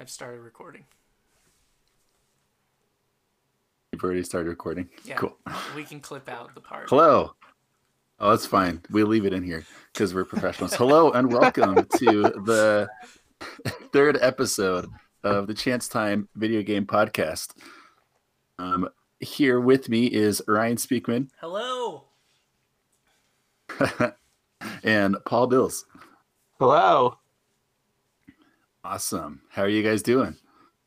I've started recording. You've already started recording. Yeah. Cool. We can clip out the part. Hello. Oh, that's fine. We'll leave it in here because we're professionals. Hello and welcome to the third episode of the Chance Time Video Game Podcast. Um, here with me is Ryan Speakman Hello. and Paul Bills. Hello. Awesome. How are you guys doing?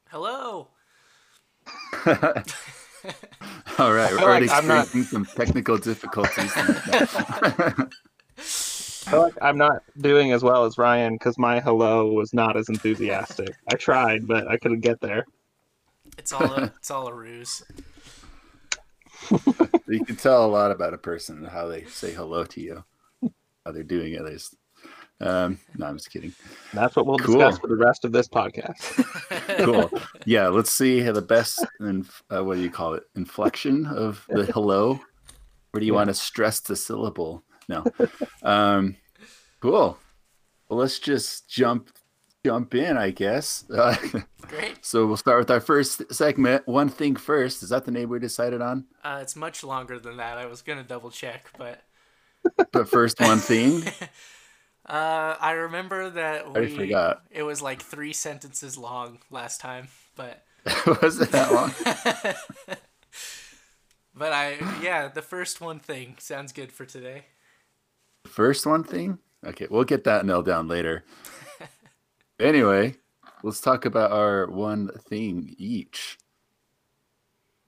Hello. All right, we're already like I'm not- experiencing some technical difficulties. I feel like I'm not doing as well as Ryan because my hello was not as enthusiastic. I tried, but I couldn't get there. It's all a, it's all a ruse. you can tell a lot about a person how they say hello to you, how they're doing at least. Um, no, I'm just kidding. That's what we'll Cool. discuss for the rest of this podcast. Cool. Yeah, let's see how the best and uh, what do you call it? Inflection of the hello. Where do you Yeah. want to stress the syllable? No. Um, cool. Well, let's just jump jump in, I guess. Uh, Great. so we'll start with our first segment. One thing first. Is that the name we decided on? Uh, it's much longer than that. I was gonna double check, but But first, one thing. uh, I remember that we, I forgot. it was like three sentences long last time, but Was it that long? but I yeah the first one thing sounds good for today. First one thing? Okay, we'll get that nailed down later. anyway, let's talk about our one thing each.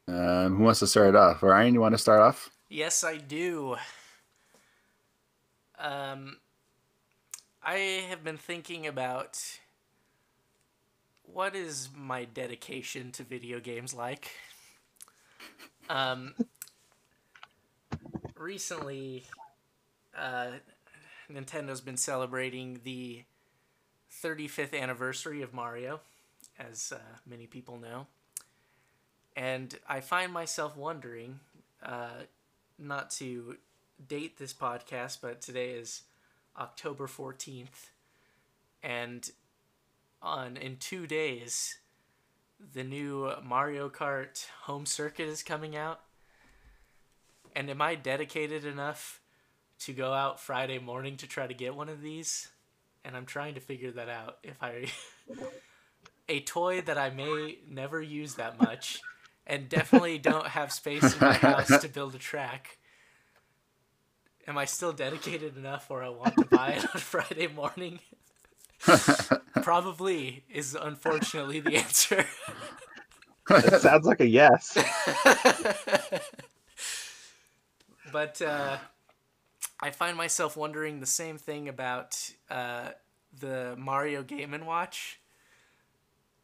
Um, who wants to start off? Ryan, you want to start off? Yes, I do. Um, I have been thinking about what is my dedication to video games like. Um, recently, uh, Nintendo's been celebrating the 35th anniversary of Mario, as uh, many people know. And I find myself wondering, uh, not to date this podcast, but today is October 14th. And on in 2 days the new Mario Kart home circuit is coming out. And am I dedicated enough to go out Friday morning to try to get one of these? And I'm trying to figure that out if I a toy that I may never use that much and definitely don't have space in my house to build a track. Am I still dedicated enough where I want to buy it on Friday morning? Probably is unfortunately the answer. It sounds like a yes. but uh, I find myself wondering the same thing about uh, the Mario Game and Watch.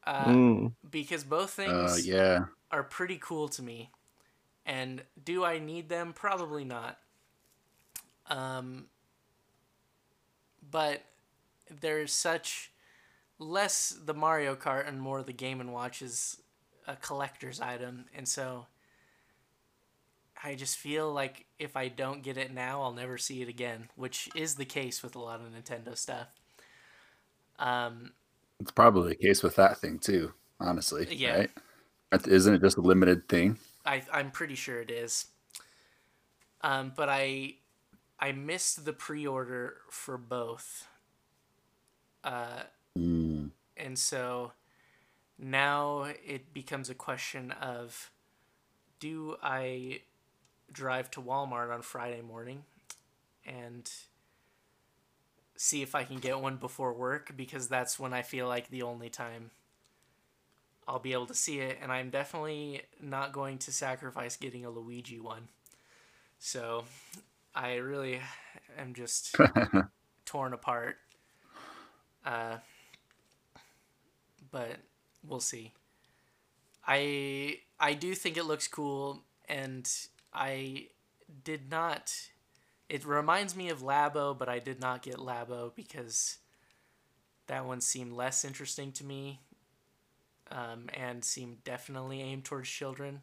Uh, Mm. Because both things Uh, yeah. are pretty cool to me. And do I need them? Probably not. Um, but there's such less the Mario Kart and more the Game and Watch is a collector's item, and so I just feel like if I don't get it now, I'll never see it again, which is the case with a lot of Nintendo stuff. Um, It's probably the case with that thing too, honestly. Yeah. Right? Isn't it just a limited thing? I I'm pretty sure it is. Um, but I I missed the pre-order for both. Uh, Mm. and so now it becomes a question of do I drive to Walmart on Friday morning and see if I can get one before work because that's when I feel like the only time I'll be able to see it and I'm definitely not going to sacrifice getting a Luigi one. So I really am just torn apart. Uh, but we'll see. I I do think it looks cool, and I did not. It reminds me of Labo, but I did not get Labo because that one seemed less interesting to me, um, and seemed definitely aimed towards children.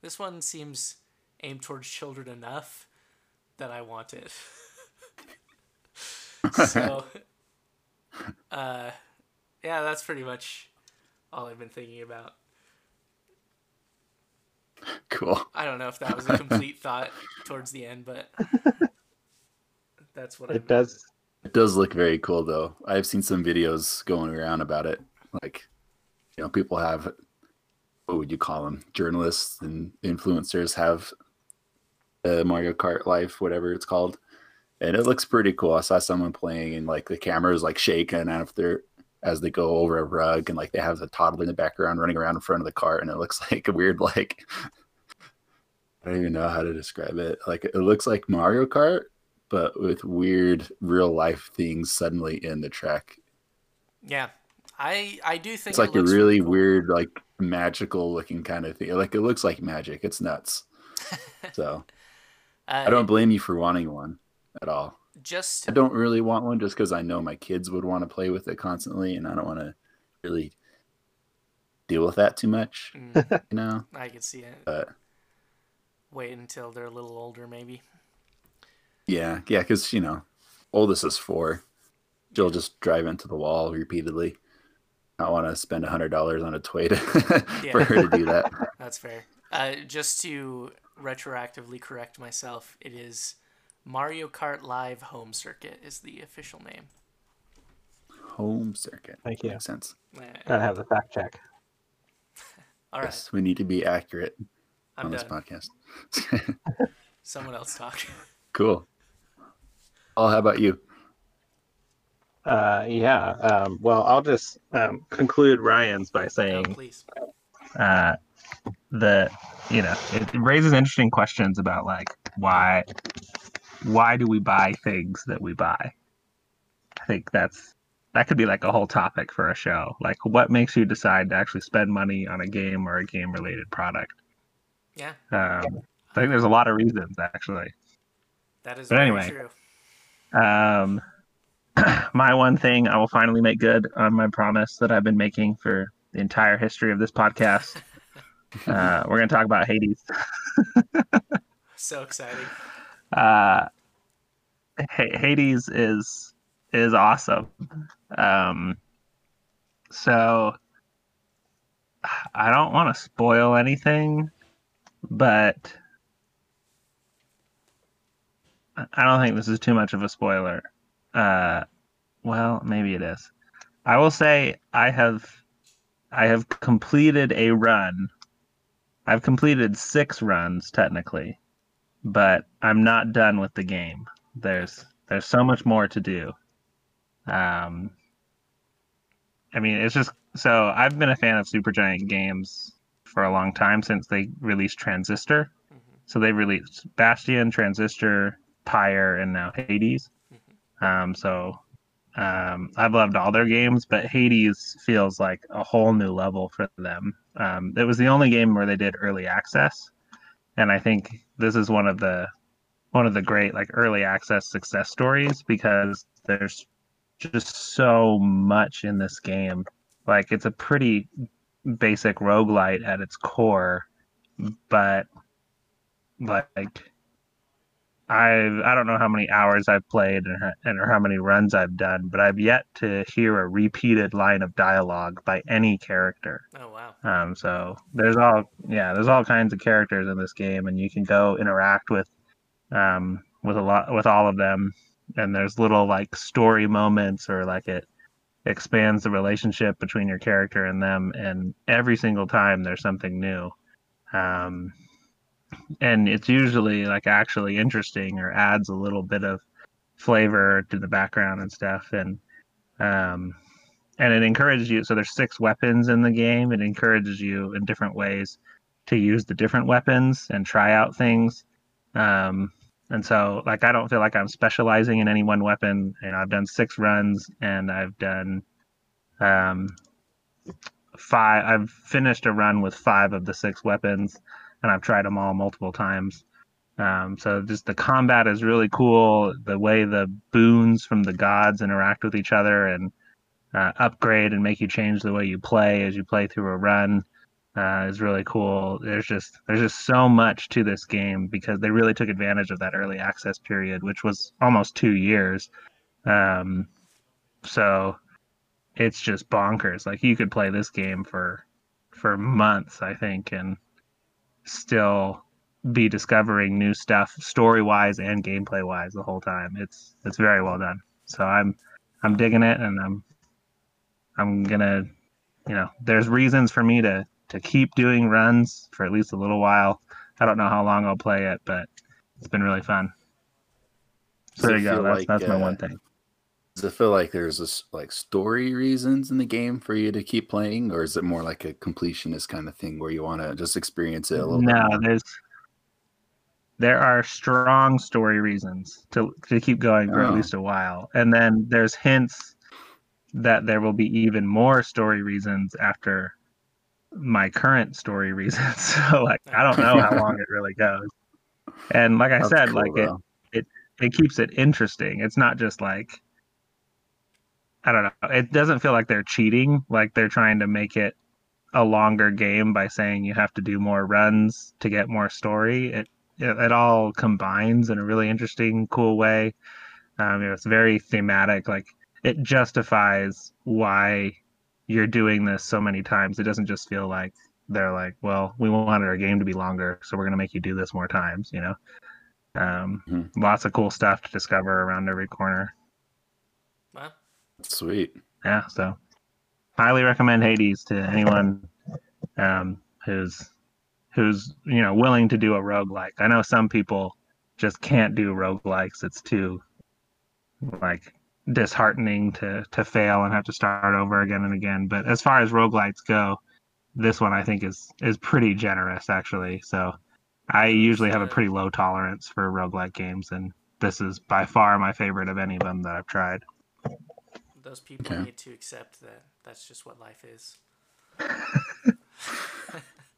This one seems aimed towards children enough that I wanted. so, uh, yeah, that's pretty much all I've been thinking about. Cool. I don't know if that was a complete thought towards the end, but that's what It I'm, does. It does look very cool though. I've seen some videos going around about it. Like, you know, people have what would you call them? Journalists and influencers have uh, Mario Kart Life, whatever it's called, and it looks pretty cool. I saw someone playing and like the camera is like shaking after as they go over a rug, and like they have the toddler in the background running around in front of the cart, and it looks like a weird like I don't even know how to describe it. Like it looks like Mario Kart, but with weird real life things suddenly in the track. yeah. I I do think It's it like a looks really cool. weird, like magical looking kind of thing. Like it looks like magic. It's nuts. So Uh, I don't blame you for wanting one at all. just I don't really want one just because I know my kids would want to play with it constantly, and I don't want to really deal with that too much. mm, You know, I could see it. but Wait until they're a little older, maybe. yeah, yeah, because you know, oldest is four. She'll just drive into the wall repeatedly. I want to spend a hundred dollars on a toy to, for her to do that. That's fair. Uh, just to retroactively correct myself, it is Mario Kart Live Home Circuit is the official name. Home circuit. Thank you. Makes sense. Gotta have the fact check. All right, Yes, we need to be accurate I'm on this podcast. Someone else talk. cool. Oh, how about you? Uh, yeah. Um, well, I'll just um, conclude Ryan's by No, saying please. uh, that you know it raises interesting questions about like why why do we buy things that we buy? I think that's that could be like a whole topic for a show. Like, what makes you decide to actually spend money on a game or a game related product? Yeah, Um, I think there's a lot of reasons actually. that is But anyway. true. Um, my one thing I will finally make good on my promise that I've been making for the entire history of this podcast. Uh, we're going to talk about Hades. So exciting. Uh, H- Hades is is awesome. Um, so I don't want to spoil anything, but I- I don't think this is too much of a spoiler. Uh, well, maybe it is. I will say I have I have completed a run. I've completed six runs technically, but I'm not done with the game. There's there's so much more to do. Um, I mean, it's just so I've been a fan of Supergiant games for a long time since they released Transistor. Mhm. So they released Bastion, Transistor, Pyre, and now Hades. Um, so um, I've loved all their games, but Hades feels like a whole new level for them. Um, it was the only game where they did early access, and I think this is one of the one of the great like early access success stories because there's just so much in this game. Like it's a pretty basic roguelite at its core, but like I've I don't know how many hours I've played and, and or how many runs I've done, but I've yet to hear a repeated line of dialogue by any character. Oh wow. Um, so there's all yeah, there's all kinds of characters in this game, and you can go interact with um, with a lot with all of them. And there's little like story moments, or like it expands the relationship between your character and them. And every single time there's something new. Um, and it's usually like actually interesting or adds a little bit of flavor to the background and stuff. And um, and it encourages you so there's six weapons in the game. It encourages you in different ways to use the different weapons and try out things. Um, and so like i don't feel like i'm specializing in any one weapon. And i've done six runs and i've done um, five i've finished a run with five of the six weapons and i've tried them all multiple times um, so just the combat is really cool the way the boons from the gods interact with each other and uh, upgrade and make you change the way you play as you play through a run uh, is really cool. There's just there's just so much to this game because they really took advantage of that early access period, which was almost two years. Um, so it's just bonkers. Like you could play this game for for months, I think, and still be discovering new stuff story wise and gameplay wise the whole time. It's it's very well done. So I'm I'm digging it and I'm I'm gonna you know, there's reasons for me to to keep doing runs for at least a little while. I don't know how long I'll play it, but it's been really fun. So Does there you go. That's like, that's my uh, one thing. Does it feel like there's this like story reasons in the game for you to keep playing, or is it more like a completionist kind of thing where you want to just experience it a little No, bit? there's there are strong story reasons to to keep going for Oh. at least a while, and then there's hints that there will be even more story reasons after my current story reasons. So like I don't know how long it really goes. And like I That's said, cool, like it though. it keeps it interesting. It's not just like I don't know. It doesn't feel like they're cheating, like they're trying to make it a longer game by saying you have to do more runs to get more story. It it, it all combines in a really interesting, cool way. Um, you know, it's very thematic. Like it justifies why you're doing this so many times. It doesn't just feel like they're like, well, we wanted our game to be longer, so we're gonna make you do this more times. You know. Um, Mhm. Lots of cool stuff to discover around every corner. Sweet. Yeah, so highly recommend Hades to anyone um, who's who's you know willing to do a roguelike. I know some people just can't do roguelikes. It's too like disheartening to to fail and have to start over again and again. But as far as rogue roguelikes go, this one I think is is pretty generous actually. So I usually have a pretty low tolerance for roguelike games and this is by far my favorite of any of them that I've tried. Those people Okay. need to accept that that's just what life is.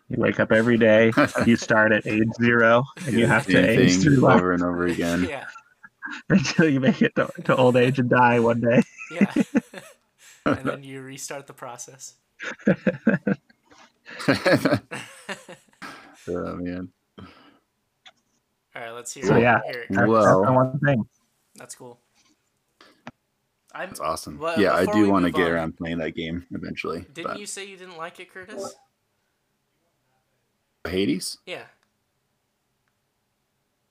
You wake up every day, you start at age zero, and you have to age through life over and over again. Yeah, until you make it to, to old age and die one day. yeah. and then you restart the process. oh man. All right, let's hear. So it. yeah, Hear it. That's, Well- that's one thing. That's cool. I'm, That's awesome. Well, yeah, I do want to get on- around playing that game eventually. didn't but you say you didn't like it, Curtis? Hades? Yeah.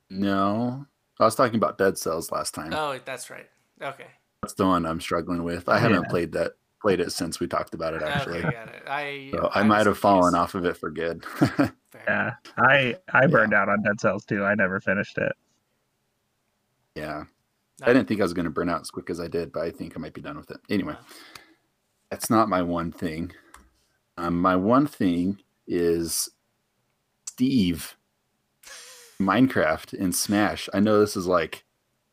No. I was talking about Dead Cells last time. Oh, that's right. Okay. That's the one I'm struggling with. I haven't Yeah. played that played it since we talked about it actually. Okay, got it. I So I was might have fallen confused. off of it for good. Yeah, I I burned out on Dead Cells too. I never finished it. yeah. No, I didn't think I was going to burn out as quick as I did, but I think I might be done with it. Anyway, that's not my one thing. Um, my one thing is Steve, Minecraft and Smash. I know this is like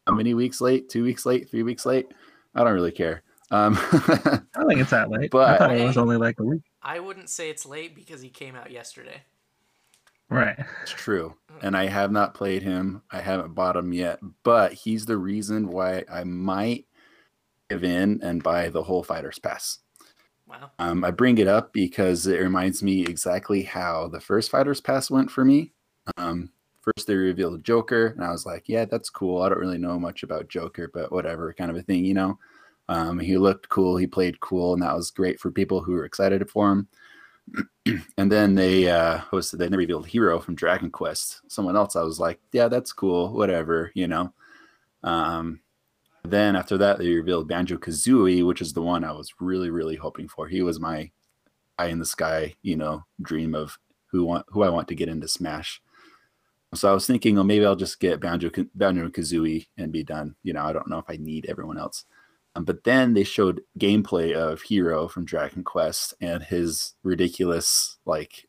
how many weeks late? Two weeks late? Three weeks late? I don't really care. Um, I don't think it's that late. I But- thought it was only like a week. I wouldn't say it's late because he came out yesterday. Right. It's true. And I have not played him. I haven't bought him yet, but he's the reason why I might give in and buy the whole Fighters Pass. Wow. Um, I bring it up because it reminds me exactly how the first Fighters Pass went for me. Um, first, they revealed Joker, and I was like, yeah, that's cool. I don't really know much about Joker, but whatever, kind of a thing, you know? Um, he looked cool, he played cool, and that was great for people who were excited for him. and then they uh hosted they never revealed hero from dragon quest. Someone else i was like yeah that's cool whatever you know? Um then after that they revealed banjo kazooie which is the one i was really really hoping for. He was my eye in the sky you know dream of who want who i want to get into smash. So i was thinking well maybe i'll just get banjo banjo kazooie and be done. You know i don't know if i need everyone else Um, but then they showed gameplay of Hero from Dragon Quest and his ridiculous like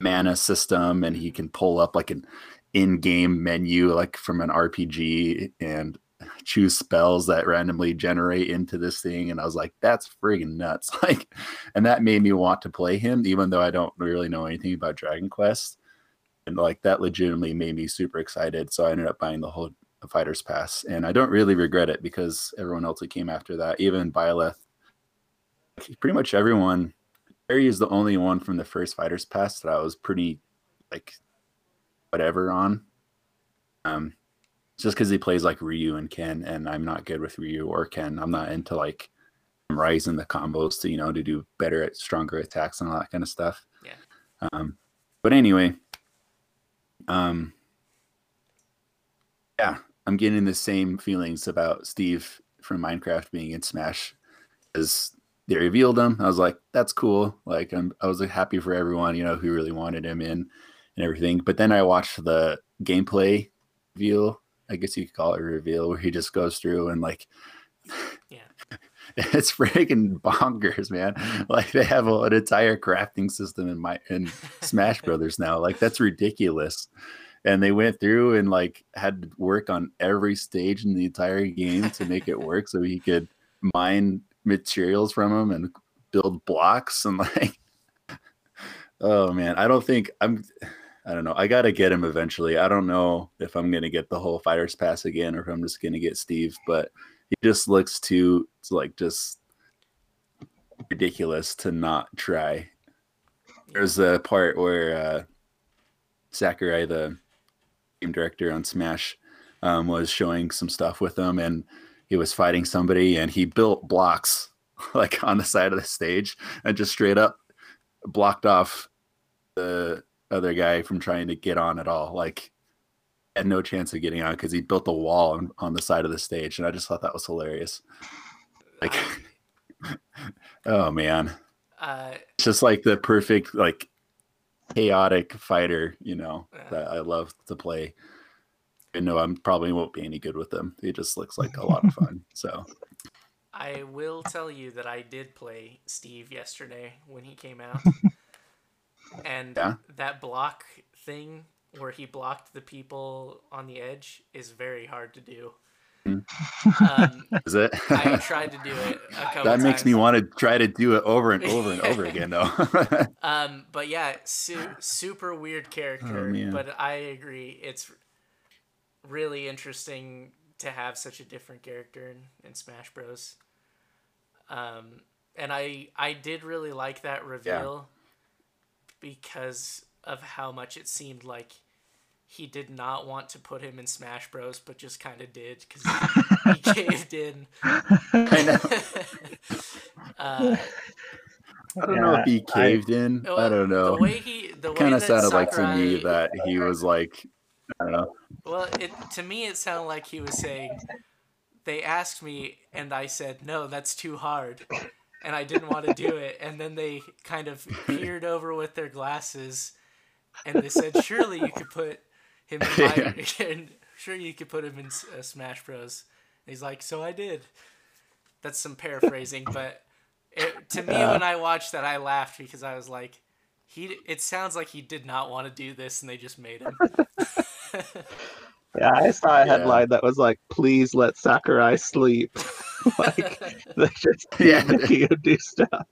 mana system, and he can pull up like an in-game menu like from an RPG and choose spells that randomly generate into this thing. And I was like, that's friggin' nuts! Like, and that made me want to play him, even though I don't really know anything about Dragon Quest. And like that legitimately made me super excited. So I ended up buying the whole the Fighters Pass, and I don't really regret it because everyone else that came after that, even Byleth, pretty much everyone. Terry is the only one from the first Fighters Pass that I was pretty like whatever on. Um, just because he plays like Ryu and Ken, and I'm not good with Ryu or Ken. I'm not into like rising the combos to you know to do better at stronger attacks and all that kind of stuff. Yeah. Um, but anyway, um, yeah, I'm getting the same feelings about Steve from Minecraft being in Smash as they revealed him. I was like, that's cool. Like I'm, I was like, happy for everyone, you know, who really wanted him in and everything. But then I watched the gameplay reveal, I guess you could call it a reveal, where he just goes through and like, Yeah. it's freaking bonkers, man. Mm-hmm. Like they have an entire crafting system in my in Smash Brothers now. Like that's ridiculous. And they went through and like had to work on every stage in the entire game to make it work so he could mine materials from them and build blocks and like oh man. I don't think i'm i don't know. I gotta get him eventually. I don't know if i'm gonna get the whole fighters pass again or if i'm just gonna get steve but he just looks too it's like just ridiculous to not try. There's a part where uh sakurai the game director on smash um, was showing some stuff with him and he was fighting somebody and he built blocks like on the side of the stage and just straight up blocked off the other guy from trying to get on at all. Like had no chance of getting on because he built a wall on, on the side of the stage and i just thought that was hilarious. Like oh man. Uh, it's just like the perfect like chaotic fighter you know Yeah. that i love to play and no i'm probably won't be any good with him he just looks like a lot of fun so I will tell you that I did play Steve yesterday when he came out. and Yeah? that block thing where he blocked the people on the edge is very hard to do. Um, is it? I tried to do it a couple that makes me want to try to do it over and over and over again though. Um, but yeah, su- super weird character. Oh, but I agree, it's really interesting to have such a different character in, in Smash Bros. Um, and I I did really like that reveal because of how much it seemed like he did not want to put him in Smash Bros, but just kind of did because he caved in. i know Uh, i don't know if he I- caved in i don't know The way he, the way kind of that sounded like to me that he was like i don't know Well, it to me it sounded like he was saying they asked me and I said no, that's too hard. And I didn't want to do it. And then they kind of peered over with their glasses and they said surely you could put him in my, and sure you could put him in uh, Smash Bros. And he's like, "So I did." That's some paraphrasing, but it, to me when I watched that I laughed because I was like he it sounds like he did not want to do this and they just made him. Yeah, I saw a Yeah. headline that was like, "Please let Sakurai sleep." like they just keep Yeah. making him do stuff.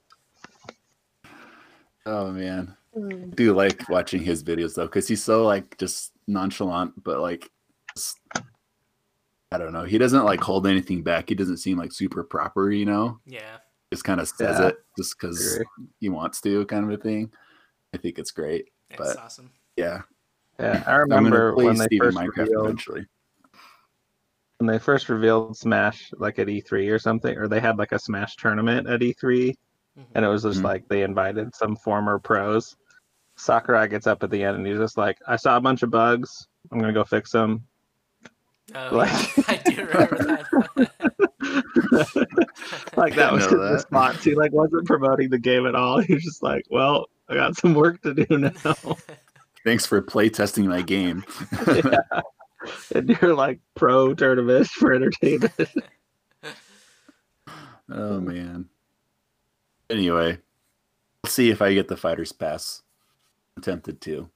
oh man I do like watching his videos though because he's so like just nonchalant but like just- i don't know he doesn't like hold anything back he doesn't seem like super proper you know yeah. just kind of says Yeah. it just because Agree. he wants to kind of a thing i think it's great It's But- awesome. yeah Yeah, I remember play when they steve first minecraft revealed eventually when they first revealed Smash, like at E3 or something, or they had like a Smash tournament at E3, Mhm. and it was just Mhm. like they invited some former pros. Sakurai gets up at the end and he's just like, "I saw a bunch of bugs. I'm gonna go fix them." Oh, Like- yeah, I do remember that. like that was know his that. response. He like wasn't promoting the game at all. He was just like, "Well, I got some work to do now." thanks for play testing my game and you're like pro tournament for entertainment. oh man anyway we'll see if i get the fighters pass i'm tempted to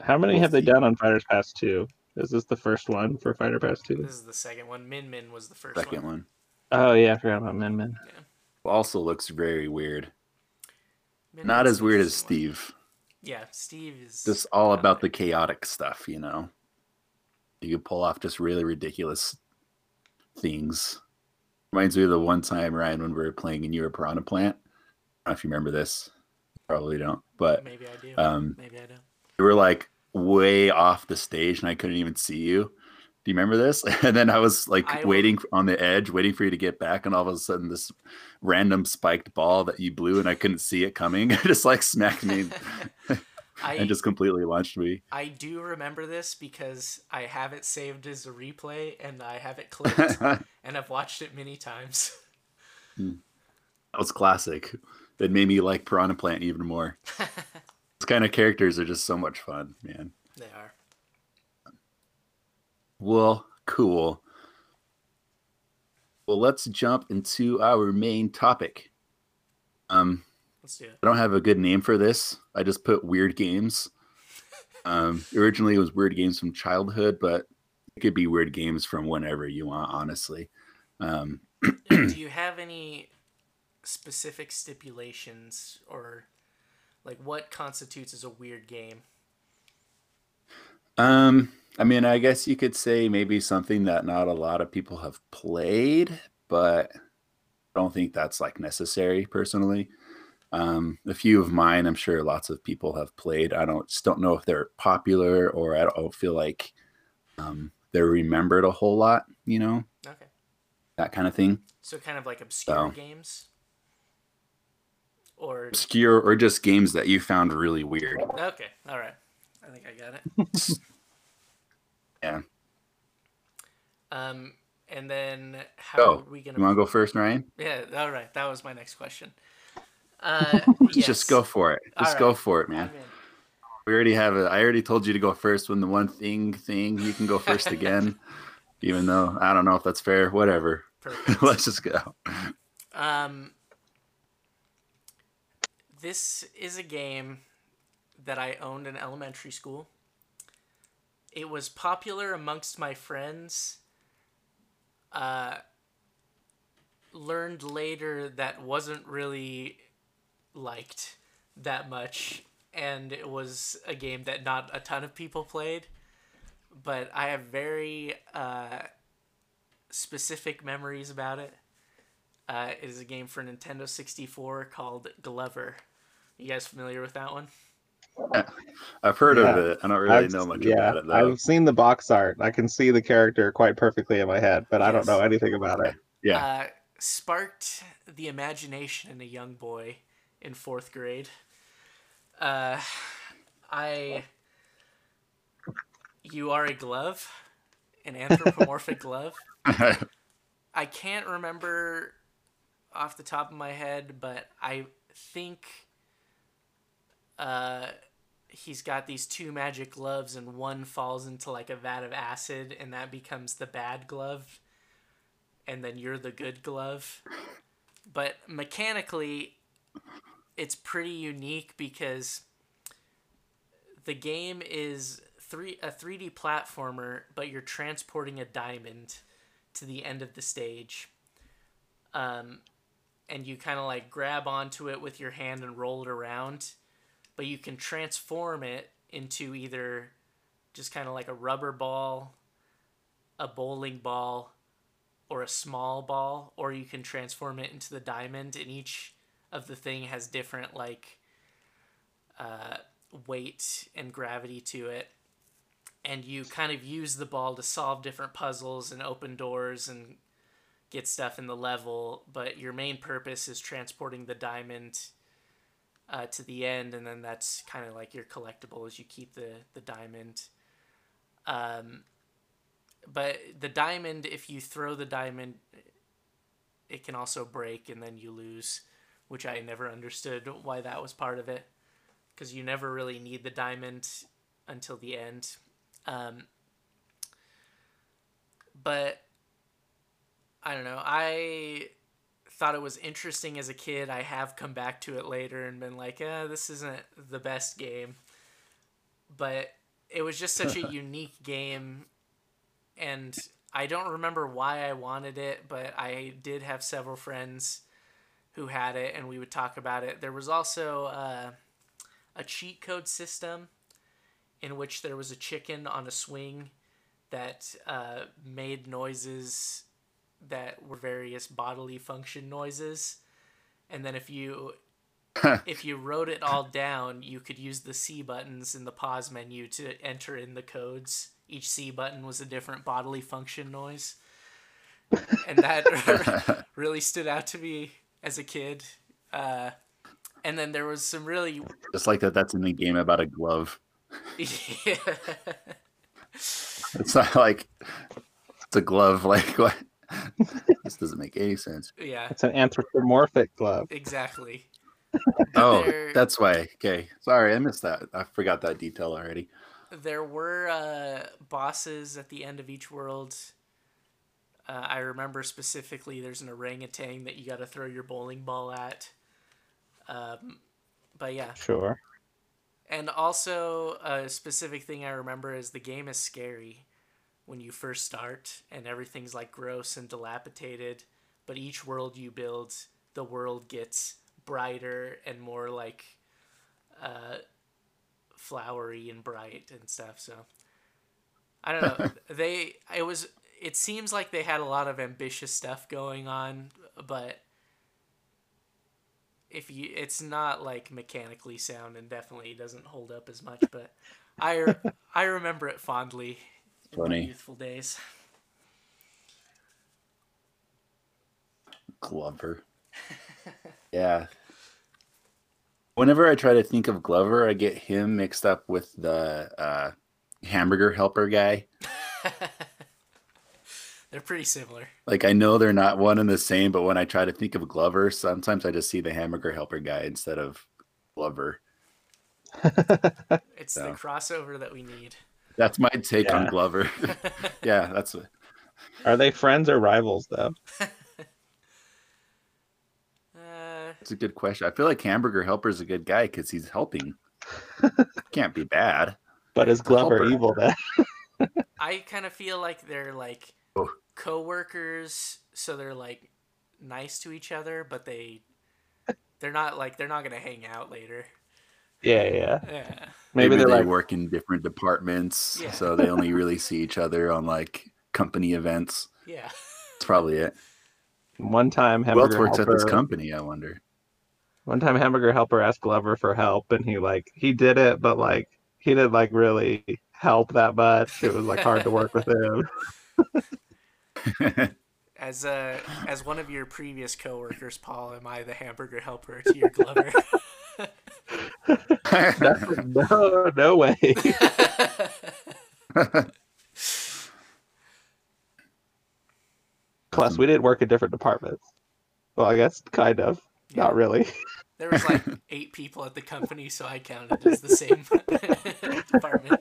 How many We'll have they done on Fighters Pass 2? Is this the first one for Fighter Pass 2? this is the second one. Min Min was the first second one. one Oh yeah, I forgot about Min Min. also looks very weird Min not as weird as interesting one. steve Yeah, Steve is just all about uh, the chaotic stuff, you know. You can pull off just really ridiculous things. Reminds me of the one time, Ryan, when we were playing and you were piranha plant. I don't know if you remember this. Probably don't. But Maybe I do. um Maybe I don't. you were like way off the stage and I couldn't even see you. Do you remember this? And then I was like I- waiting on the edge, waiting for you to get back, and all of a sudden this random spiked ball that you blew and I couldn't see it coming just like smacked me I and just completely launched me. I do remember this because I have it saved as a replay and I have it clipped and I've watched it many times. That was classic. It made me like Piranha Plant even more. Those kind of characters are just so much fun, man. They are. Well, cool. Well, let's jump into our main topic. Um, Let's do it. I don't have a good name for this. I just put weird games. Um, originally, it was weird games from childhood, but it could be weird games from whenever you want, honestly. Um, do you have any specific stipulations or like what constitutes as a weird game? um, I mean, I guess you could say maybe something that not a lot of people have played, but I don't think that's like necessary personally. Um, a few of mine, I'm sure lots of people have played. I don't just don't know if they're popular or I don't feel like um, they're remembered a whole lot. You know, Okay. that kind of thing. So kind of like obscure So- games? Or Obscure or just games that you found really weird. okay, all right. I think I got it. Yeah. Um and then how Go. are we gonna You want to go first, Ryan? Yeah, all right. That was my next question. Uh Just go for it. Just All go for it, man. We already have it. I already told you to go first when the one thing thing you can go first again. Even though I don't know if that's fair. Whatever. Let's just go. Um, this is a game that I owned in elementary school. It was popular amongst my friends. Uh, learned later that wasn't really liked that much, and it was a game that not a ton of people played. But I have very uh, specific memories about it. Uh, it is a game for Nintendo 64 called Glover. You guys familiar with that one? I've heard of it. I don't really I've- know much yeah, about it though. I've seen the box art. I can see the character quite perfectly in my head, but I don't know anything about it. Yeah. Uh, sparked the imagination in a young boy in fourth grade. Uh, I. You are a glove, an anthropomorphic glove. I can't remember off the top of my head, but I think uh, he's got these two magic gloves, and one falls into like a vat of acid, and that becomes the bad glove, and then you're the good glove. But mechanically, it's pretty unique because the game is three a 3D platformer, but you're transporting a diamond to the end of the stage. Um, and you kind of like grab onto it with your hand and roll it around, but you can transform it into either just kind of like a rubber ball, a bowling ball, or a small ball, or you can transform it into the diamond, and each of the thing has different like uh, weight and gravity to it. And you kind of use the ball to solve different puzzles and open doors and get stuff in the level but your main purpose is transporting the diamond uh, to the end and then that's kind of like your collectible as you keep the, the diamond um, but the diamond if you throw the diamond it can also break and then you lose which i never understood why that was part of it because you never really need the diamond until the end um, but I don't know. I thought it was interesting as a kid. I have come back to it later and been like, eh, this isn't the best game. But it was just such a unique game. And I don't remember why I wanted it, but I did have several friends who had it, and we would talk about it. There was also uh, a cheat code system in which there was a chicken on a swing that uh, made noises that were various bodily function noises and then if you if you wrote it all down you could use the c buttons in the pause menu to enter in the codes each C button was a different bodily function noise. And that really stood out to me as a kid. Uh, and then there was some really Just like that, that's in the game about a glove. yeah. It's not like it's a glove. Like what? this doesn't make any sense. yeah, It's an anthropomorphic glove. exactly. Oh, There- that's why. Okay, sorry, I missed that. I forgot that detail already. There were uh, bosses at the end of each world. Uh, I remember specifically there's an orangutan that you got to throw your bowling ball at. Um, but yeah, Sure. and also a specific thing I remember is the game is scary when you first start and everything's like gross and dilapidated. But each world you build, the world gets brighter and more like uh, flowery and bright and stuff. So I don't know. they it was it seems like they had a lot of ambitious stuff going on, but if you it's not like mechanically sound and definitely doesn't hold up as much, but I I remember it fondly Funny. youthful days. Glover. yeah. Whenever I try to think of Glover, I get him mixed up with the uh, hamburger helper guy. They're pretty similar. Like I know they're not one and the same, but when I try to think of Glover, sometimes I just see the hamburger helper guy instead of Glover. It's So. the crossover that we need. That's my take on Glover. yeah, that's Are they friends or rivals though? Uh, that's a good question. I feel like hamburger helper is a good guy because he's helping. Can't be bad. But is Glover Helper. evil then? I kind of feel like they're like Oh. co-workers, so they're like nice to each other, but they they're not like they're not gonna hang out later. Yeah, yeah. Yeah. Maybe, they're they like work in different departments, Yeah. so they only really see each other on like company events. Yeah. That's probably it. one time Who else hamburger works at this company? I wonder. One time hamburger helper asked Glover for help, and he like he did it, but like he didn't like really help that much. It was like hard to work with him. As uh as one of your previous coworkers, Paul, am I the hamburger helper to your Glover? no, no way. Plus, we didn't work in different departments. Well, I guess kind of. Not really. There was like eight people at the company, so I counted as the same department.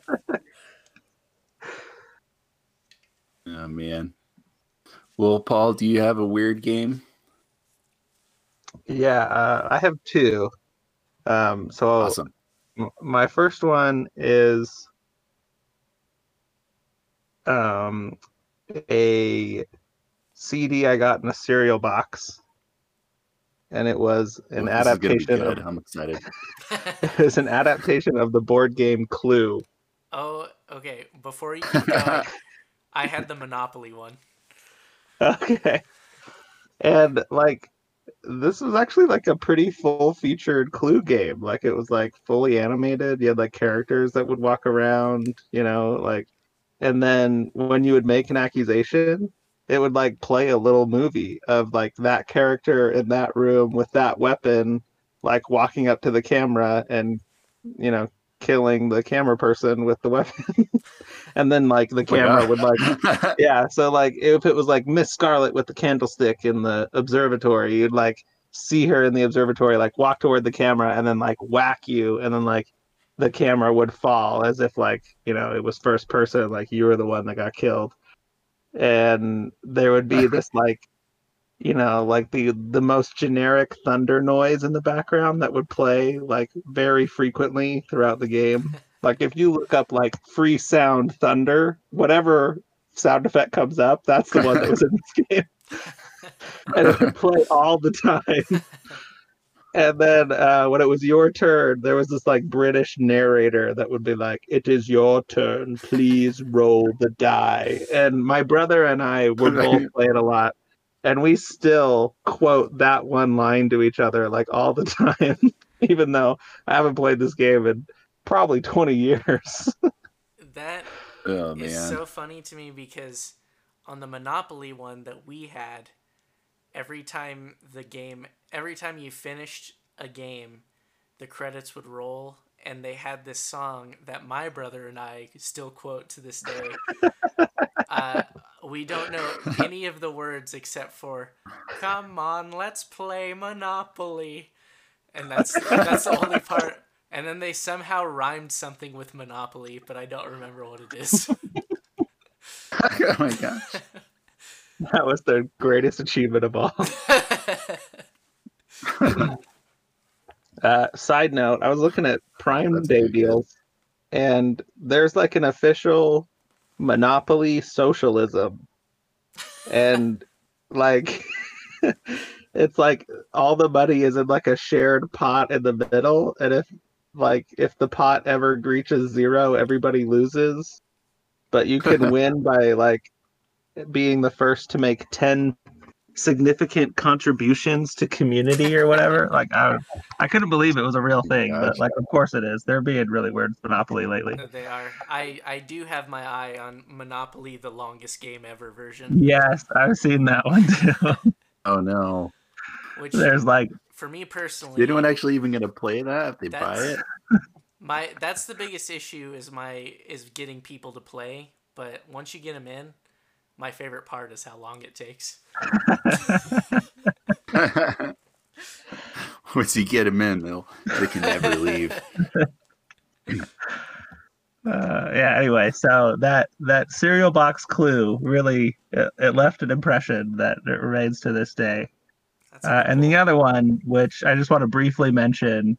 oh man. Well, Paul, do you have a weird game? Yeah, uh, I have two. Um, so Awesome. My first one is um a CD I got in a cereal box, and it was an Well, this is gonna be adaptation. good. Of, I'm excited. it was an adaptation of the board game Clue. oh, okay. Before you keep going, I had the Monopoly one. Okay, and like this was actually like a pretty full featured Clue game. Like it was like fully animated. You had like characters that would walk around. You know, like and then when you would make an accusation it would like play a little movie of like that character in that room with that weapon like walking up to the camera and you know killing the camera person with the weapon. And then like the Oh camera would like yeah so like if it was like miss scarlet with the candlestick in the observatory you'd like see her in the observatory like walk toward the camera and then like whack you and then like the camera would fall as if like you know it was first person like you were the one that got killed. And there would be this like you know like the the most generic thunder noise in the background that would play like very frequently throughout the game. Like if you look up like free sound thunder whatever sound effect comes up that's the one that was in this game. And it would play all the time. And then uh, when it was your turn, there was this like British narrator that would be like, "It is your turn. Please roll the die." And my brother and I would both play it a lot, and we still quote that one line to each other like all the time, even though I haven't played this game in probably twenty years. That Oh is man. so funny to me because on the Monopoly one that we had, every time the game, every time you finished a game, the credits would roll, and they had this song that my brother and I still quote to this day. uh, we don't know any of the words except for "Come on, let's play Monopoly," and that's that's the only part. And then they somehow rhymed something with Monopoly, but I don't remember what it is. oh my gosh. That was their greatest achievement of all. Uh, side note, I was looking at Prime That's Day pretty deals, and there's like an official Monopoly socialism, and like it's like all the money is in like a shared pot in the middle, and if like if the pot ever reaches zero, everybody loses, but you can win by like being the first to make ten significant contributions to community or whatever. Like I, I couldn't believe it was a real thing, but like of course it is. They're being really weird with Monopoly lately. they are. I I do have my eye on Monopoly, the longest game ever version, Yes, I've seen that one too. Oh no. which There's like for me Is personally, anyone actually even gonna play that if they buy it? my that's the biggest issue is my is getting people to play. But once you get them in, my favorite part is how long it takes. Once you get them in, they'll they can never leave. uh, yeah. Anyway, so that that cereal box clue really it, it left an impression that it remains to this day. That's Uh, and the other one, which I just want to briefly mention,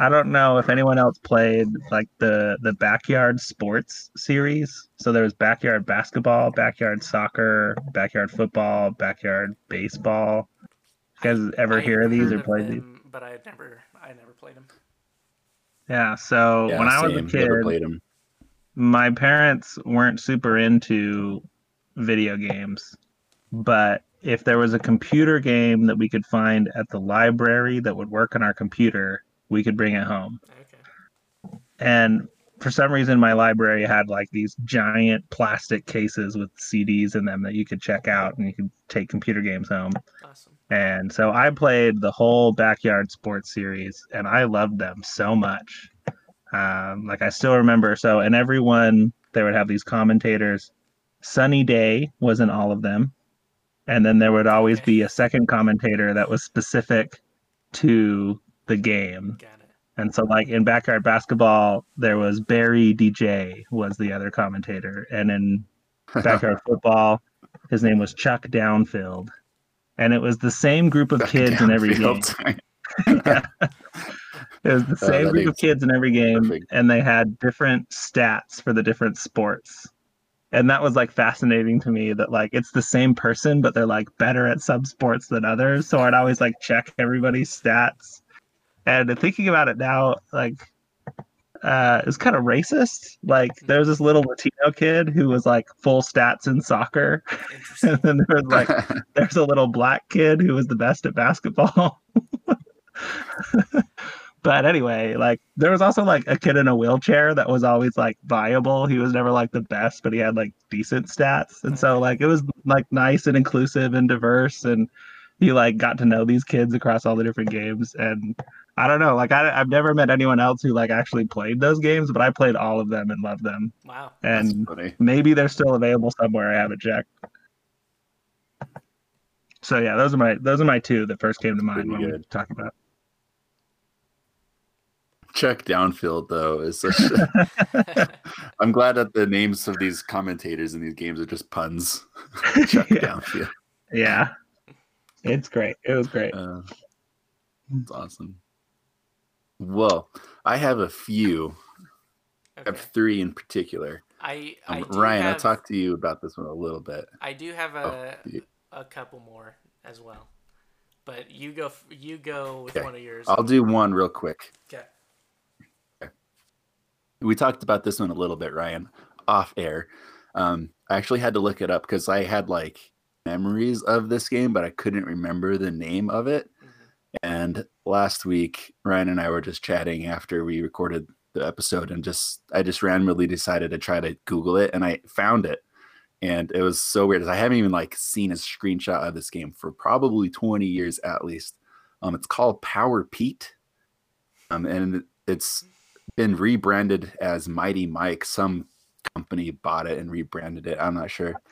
I don't know if anyone else played like the the backyard sports series. So there was backyard basketball, backyard soccer, backyard football, backyard baseball. You guys ever I hear of these or of played these? But I never I never played them. Yeah. So Yeah, when I was a kid, Never played them. my parents weren't super into video games, but if there was a computer game that we could find at the library that would work on our computer, we could bring it home. Okay. And for some reason, my library had like these giant plastic cases with CDs in them that you could check out and you could take computer games home. Awesome. And so I played the whole backyard sports series and I loved them so much. Um, like I still remember. So, and everyone, they would have these commentators. Sunny Day was in all of them. And then there would always Okay. be a second commentator that was specific to the game. And so, like in backyard basketball, there was Barry DeJay was the other commentator, and in backyard football, his name was Chuck Downfield, and it was the same group of kids in every game. Downfield. It was the Oh, same that group of kids in every game, perfect. and they had different stats for the different sports. And that was like fascinating to me that like it's the same person, but they're like better at some sports than others. So I'd always like check everybody's stats. And thinking about it now, like uh it's kind of racist. Like there's this little Latino kid who was like full stats in soccer. And then there was like there's a little black kid who was the best at basketball. but anyway, like there was also like a kid in a wheelchair that was always like viable. He was never like the best, but he had like decent stats. And so like it was like nice and inclusive and diverse and you like got to know these kids across all the different games and I don't know, like I, I've never met anyone else who like actually played those games, but I played all of them and loved them. Wow. And maybe they're still available somewhere. I haven't checked. So yeah, those are my those are my two that first came to mind when we good. talking about. Chuck Downfield though is such. A... I'm glad that the names of these commentators in these games are just puns. Chuck yeah. Downfield. yeah, it's great. It was great. Uh, it's awesome. Well, I have a few. I have three in particular. I, I Um, Ryan, have, I'll talk to you about this one a little bit. I do have a Oh, a couple more as well, but you go you go with Okay. one of yours. I'll do one real quick. Okay. we talked about this one a little bit, Ryan, off air. Um, I actually had to look it up because I had like memories of this game, but I couldn't remember the name of it. And last week, Ryan and I were just chatting after we recorded the episode and just I just randomly decided to try to Google it and I found it. And it was so weird. I haven't even like seen a screenshot of this game for probably 20 years at least. Um, it's called Power Pete. Um, and it's been rebranded as Mighty Mike. Some company bought it and rebranded it. I'm not sure.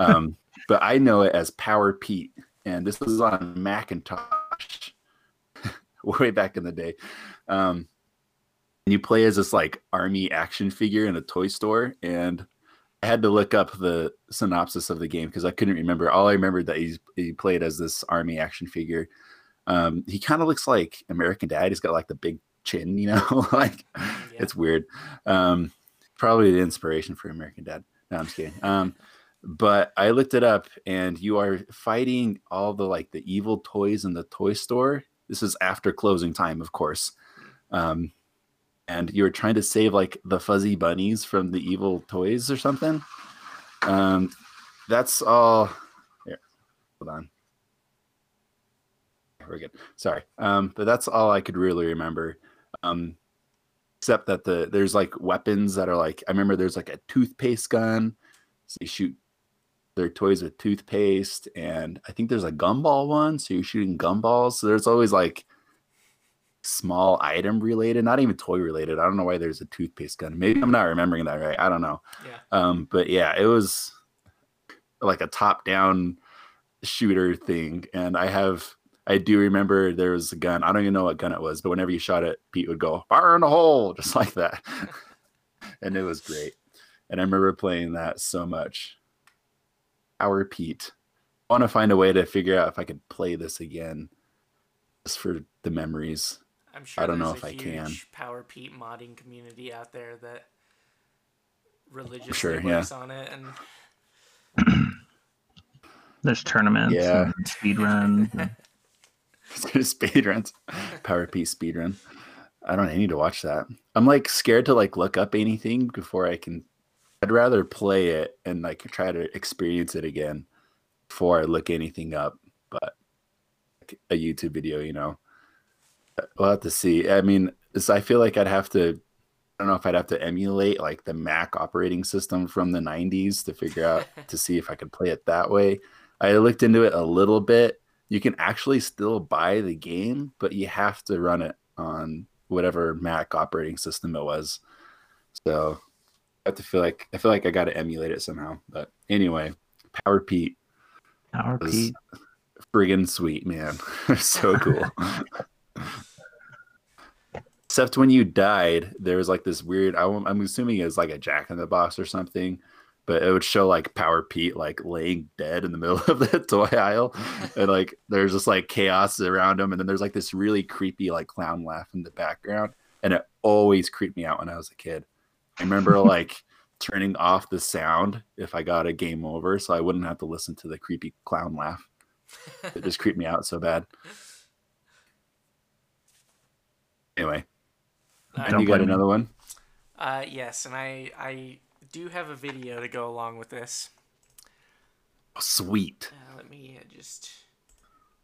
Um, but I know it as Power Pete. And this was on Macintosh way back in the day. Um, and you play as this like army action figure in a toy store. And I had to look up the synopsis of the game because I couldn't remember. All I remembered that he's, he played as this army action figure. Um, he kind of looks like American Dad. He's got like the big chin, you know, like Yeah. it's weird. Um, probably the inspiration for American Dad. No, I'm just kidding. Um, but I looked it up, and you are fighting all the like the evil toys in the toy store. This is after closing time, of course. Um, and you were trying to save like the fuzzy bunnies from the evil toys or something. Um, that's all. Here, hold on. We're good. Sorry. Um, but that's all I could really remember. Um, except that the there's like weapons that are like I remember there's like a toothpaste gun. So you shoot their toys with toothpaste, and I think there's a gumball one, so you're shooting gumballs. So there's always like small item related, not even toy related. I don't know why there's a toothpaste gun. Maybe I'm not remembering that right. I don't know. Yeah. Um, but yeah, it was like a top down shooter thing. And I have I do remember there was a gun. I don't even know what gun it was, but whenever you shot it, Pete would go, fire in the hole, just like that. and it was great. And I remember playing that so much. Our Pete. I want to find a way to figure out if I could play this again. Just for the memories. I'm sure I don't know there's if I can. Power Pete modding community out there that religiously Sure, yeah. works on it, and There's tournaments Yeah. and speed runs. and- speed runs Power Pete speed run i don't I need to watch that i'm like scared to like look up anything before i can i'd rather play it and like try to experience it again before i look anything up but like, a youtube video you know? We'll have to see. I mean i feel like i'd have to i don't know if i'd have to emulate like the mac operating system from the 90s to figure out to see if i could play it that way. I looked into it a little bit. You can actually still buy the game, but you have to run it on whatever Mac operating system it was. So have to feel like I feel like I got to emulate it somehow. But anyway, Power Pete Power Pete. friggin' sweet, man. so cool. Except when you died, there was like this weird. I, am assuming it was like a Jack in the Box or something, but it would show like Power Pete like laying dead in the middle of the toy aisle, and like there's just like chaos around him, and then there's like this really creepy like clown laugh in the background, and it always creeped me out when I was a kid. I remember like turning off the sound if I got a game over, so I wouldn't have to listen to the creepy clown laugh. It just creeped me out so bad. Anyway, All and you got another one? Uh, yes, and I I do have a video to go along with this. Oh, sweet. Uh, let me uh, just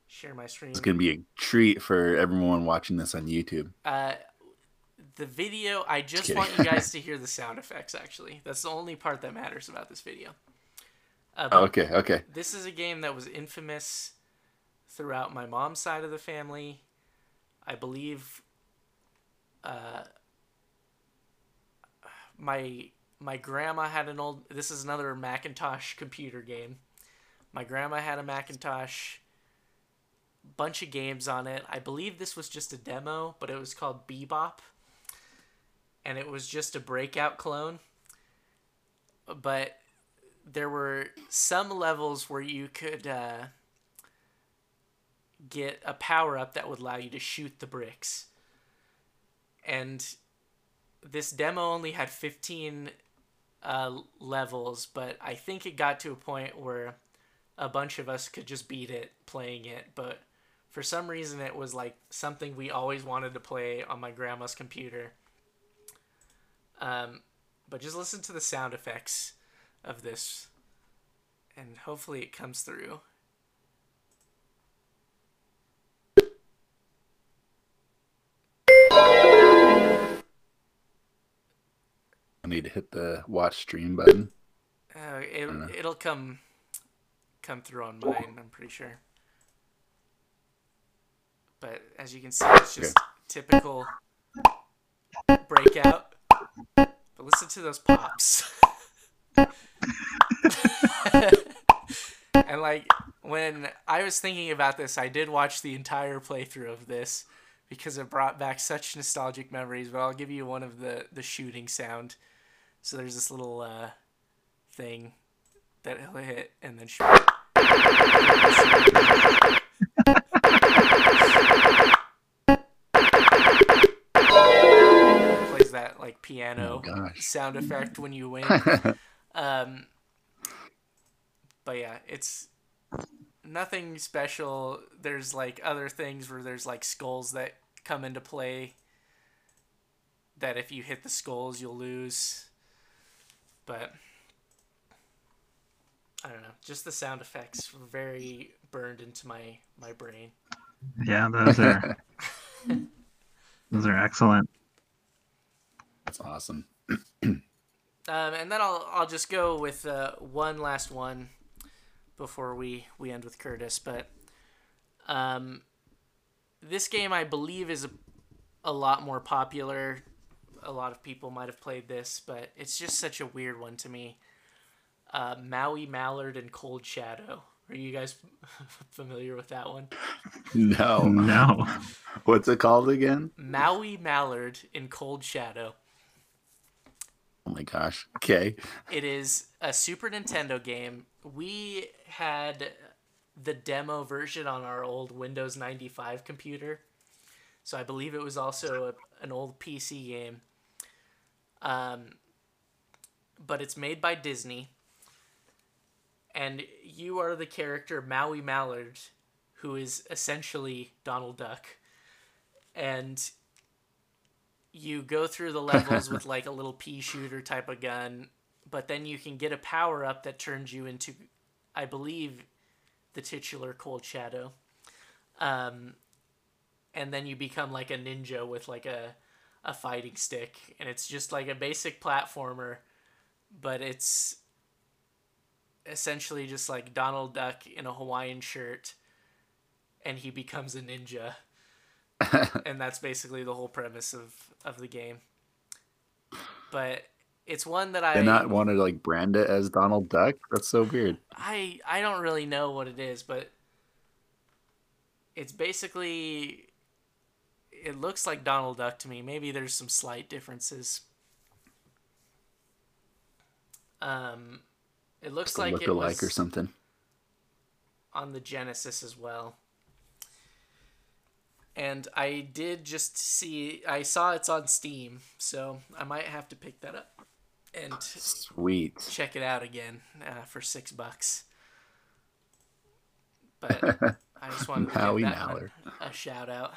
share my screen. It's gonna be a treat for everyone watching this on YouTube. Uh, the video. I just want you guys to hear the sound effects. Actually, that's the only part that matters about this video. Uh, Oh, okay, okay. This is a game that was infamous throughout my mom's side of the family. I believe uh, my my grandma had an old this is another Macintosh computer game. My grandma had a Macintosh bunch of games on it. I believe this was just a demo, but it was called Bebop. And it was just a breakout clone. But there were some levels where you could uh, get a power up that would allow you to shoot the bricks. And this demo only had 15 uh, levels, but I think it got to a point where a bunch of us could just beat it playing it. But for some reason, it was like something we always wanted to play on my grandma's computer. Um, but just listen to the sound effects of this, and hopefully it comes through. I need to hit the watch stream button. Uh, it, it'll come come through on mine. I'm pretty sure. But as you can see, it's just typical breakout. But listen to those pops. and like when I was thinking about this, I did watch the entire playthrough of this because it brought back such nostalgic memories. But I'll give you one of the the shooting sound. So there's this little uh, thing that he'll hit and then shoot. That like Oh piano sound effect when you win. Um, but yeah, it's nothing special. There's like other things where there's like skulls that come into play. That if you hit the skulls, you'll lose. But I don't know. Just the sound effects were very burned into my my brain. Yeah, those are those are excellent. That's awesome. Um, and then I'll I'll just go with uh, one last one before we we end with Curtis. But um, this game I believe is a, a lot more popular. A lot of people might have played this, but it's just such a weird one to me. Uh, Maui Mallard in Cold Shadow. Are you guys familiar with that one? No. No. What's it called again? Maui Mallard in Cold Shadow. Oh my gosh. Okay. It is a Super Nintendo game. We had the demo version on our old Windows 95 computer. So I believe it was also a, an old PC game. Um, but it's made by Disney. And you are the character Maui Mallard, who is essentially Donald Duck. And you go through the levels with like a little pea shooter type of gun, but then you can get a power up that turns you into, I believe, the titular Cold Shadow. Um, and then you become like a ninja with like a, a fighting stick, and it's just like a basic platformer, but it's essentially just like Donald Duck in a Hawaiian shirt, and he becomes a ninja and that's basically the whole premise of of the game. But it's one that I They not want to like brand it as Donald Duck? That's so weird. I I don't really know what it is, but it's basically it looks like Donald Duck to me. Maybe there's some slight differences. Um, it looks like look it alike was or something. on the Genesis as well. And I did just see I saw it's on Steam, so I might have to pick that up and Sweet. check it out again uh, for six bucks. But I just wanted to Howie give that Mallard. one a shout out.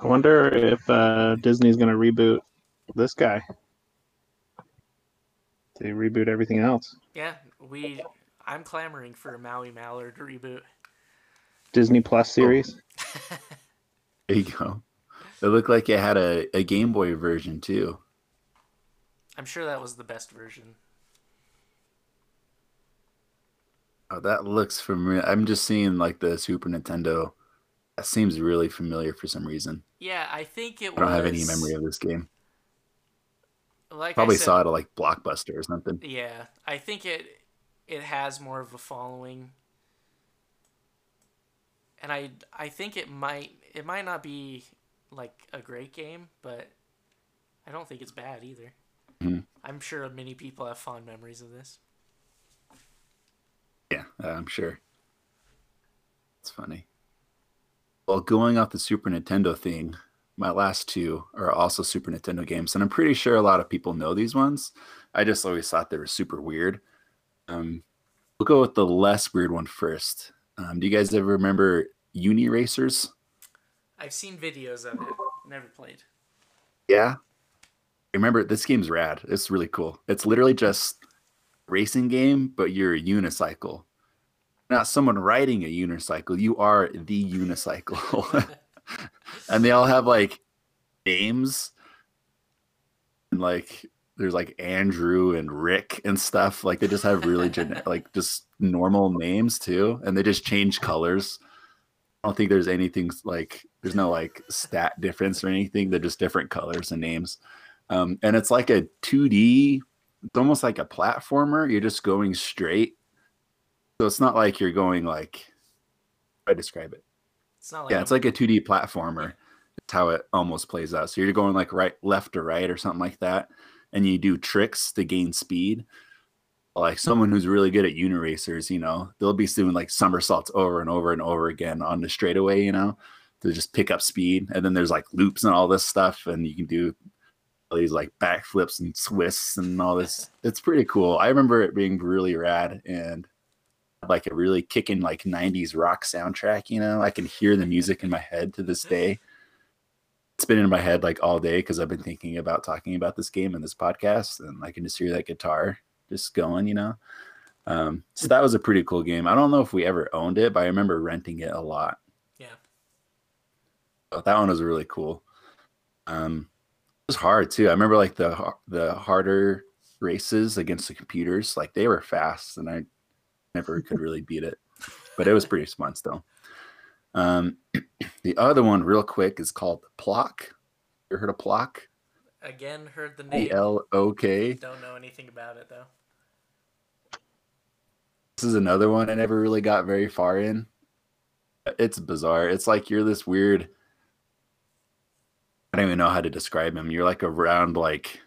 I wonder if uh, Disney's going to reboot this guy. They reboot everything else. Yeah, we. I'm clamoring for a Maui Mallard reboot. Disney Plus oh. series. There you go. It looked like it had a, a Game Boy version too. I'm sure that was the best version. Oh, that looks familiar. I'm just seeing like the Super Nintendo. That seems really familiar for some reason. Yeah, I think it I don't was. have any memory of this game. Like Probably I said, saw it at like Blockbuster or something. Yeah, I think it it has more of a following, and I I think it might it might not be like a great game, but I don't think it's bad either. Mhm. I'm sure many people have fond memories of this. Yeah, uh, I'm sure. It's funny. Well, going off the Super Nintendo thing, my last two are also Super Nintendo games, and I'm pretty sure a lot of people know these ones. I just always thought they were super weird. Um, we'll go with the less weird one first. Um, do you guys ever remember Uniracers? I've seen videos of it, never played. Yeah. Remember, this game's rad. It's really cool. It's literally just racing game, but you're a unicycle. Not someone riding a unicycle. You are the unicycle. and they all have like names and like there's like Andrew and Rick and stuff. Like they just have really gen- like just normal names too, and they just change colors. I don't think there's anything like there's no like stat difference or anything. They're just different colors and names. Um, and it's like a 2D. It's almost like a platformer. You're just going straight. So it's not like you're going like. How I describe it? It's not like yeah, it's like a 2D platformer. It's how it almost plays out. So you're going like right, left or right or something like that, and you do tricks to gain speed. Like hmm. someone who's really good at uniracers, you know, they'll be doing like somersaults over and over and over again on the straightaway, you know, to just pick up speed. And then there's like loops and all this stuff, and you can do all these like backflips and twists and all this. It's pretty cool. I remember it being really rad and like a really kicking like 90s rock soundtrack, you know. I can hear the music in my head to this day. It's been in my head like all day because I've been thinking about talking about this game in this podcast, and I can just hear that guitar just going, you know. Um, so that was a pretty cool game. I don't know if we ever owned it, but I remember renting it a lot. Yeah. But that one was really cool. Um, it was hard too. I remember like the the harder races against the computers, like they were fast, and I never could really beat it. But it was pretty fun still. Um, the other one, real quick, is called Plok. You heard of Plok? Again, heard the name. L O K. Don't know anything about it though. This is another one I never really got very far in. It's bizarre. It's like you're this weird. I don't even know how to describe him. You're like a round, like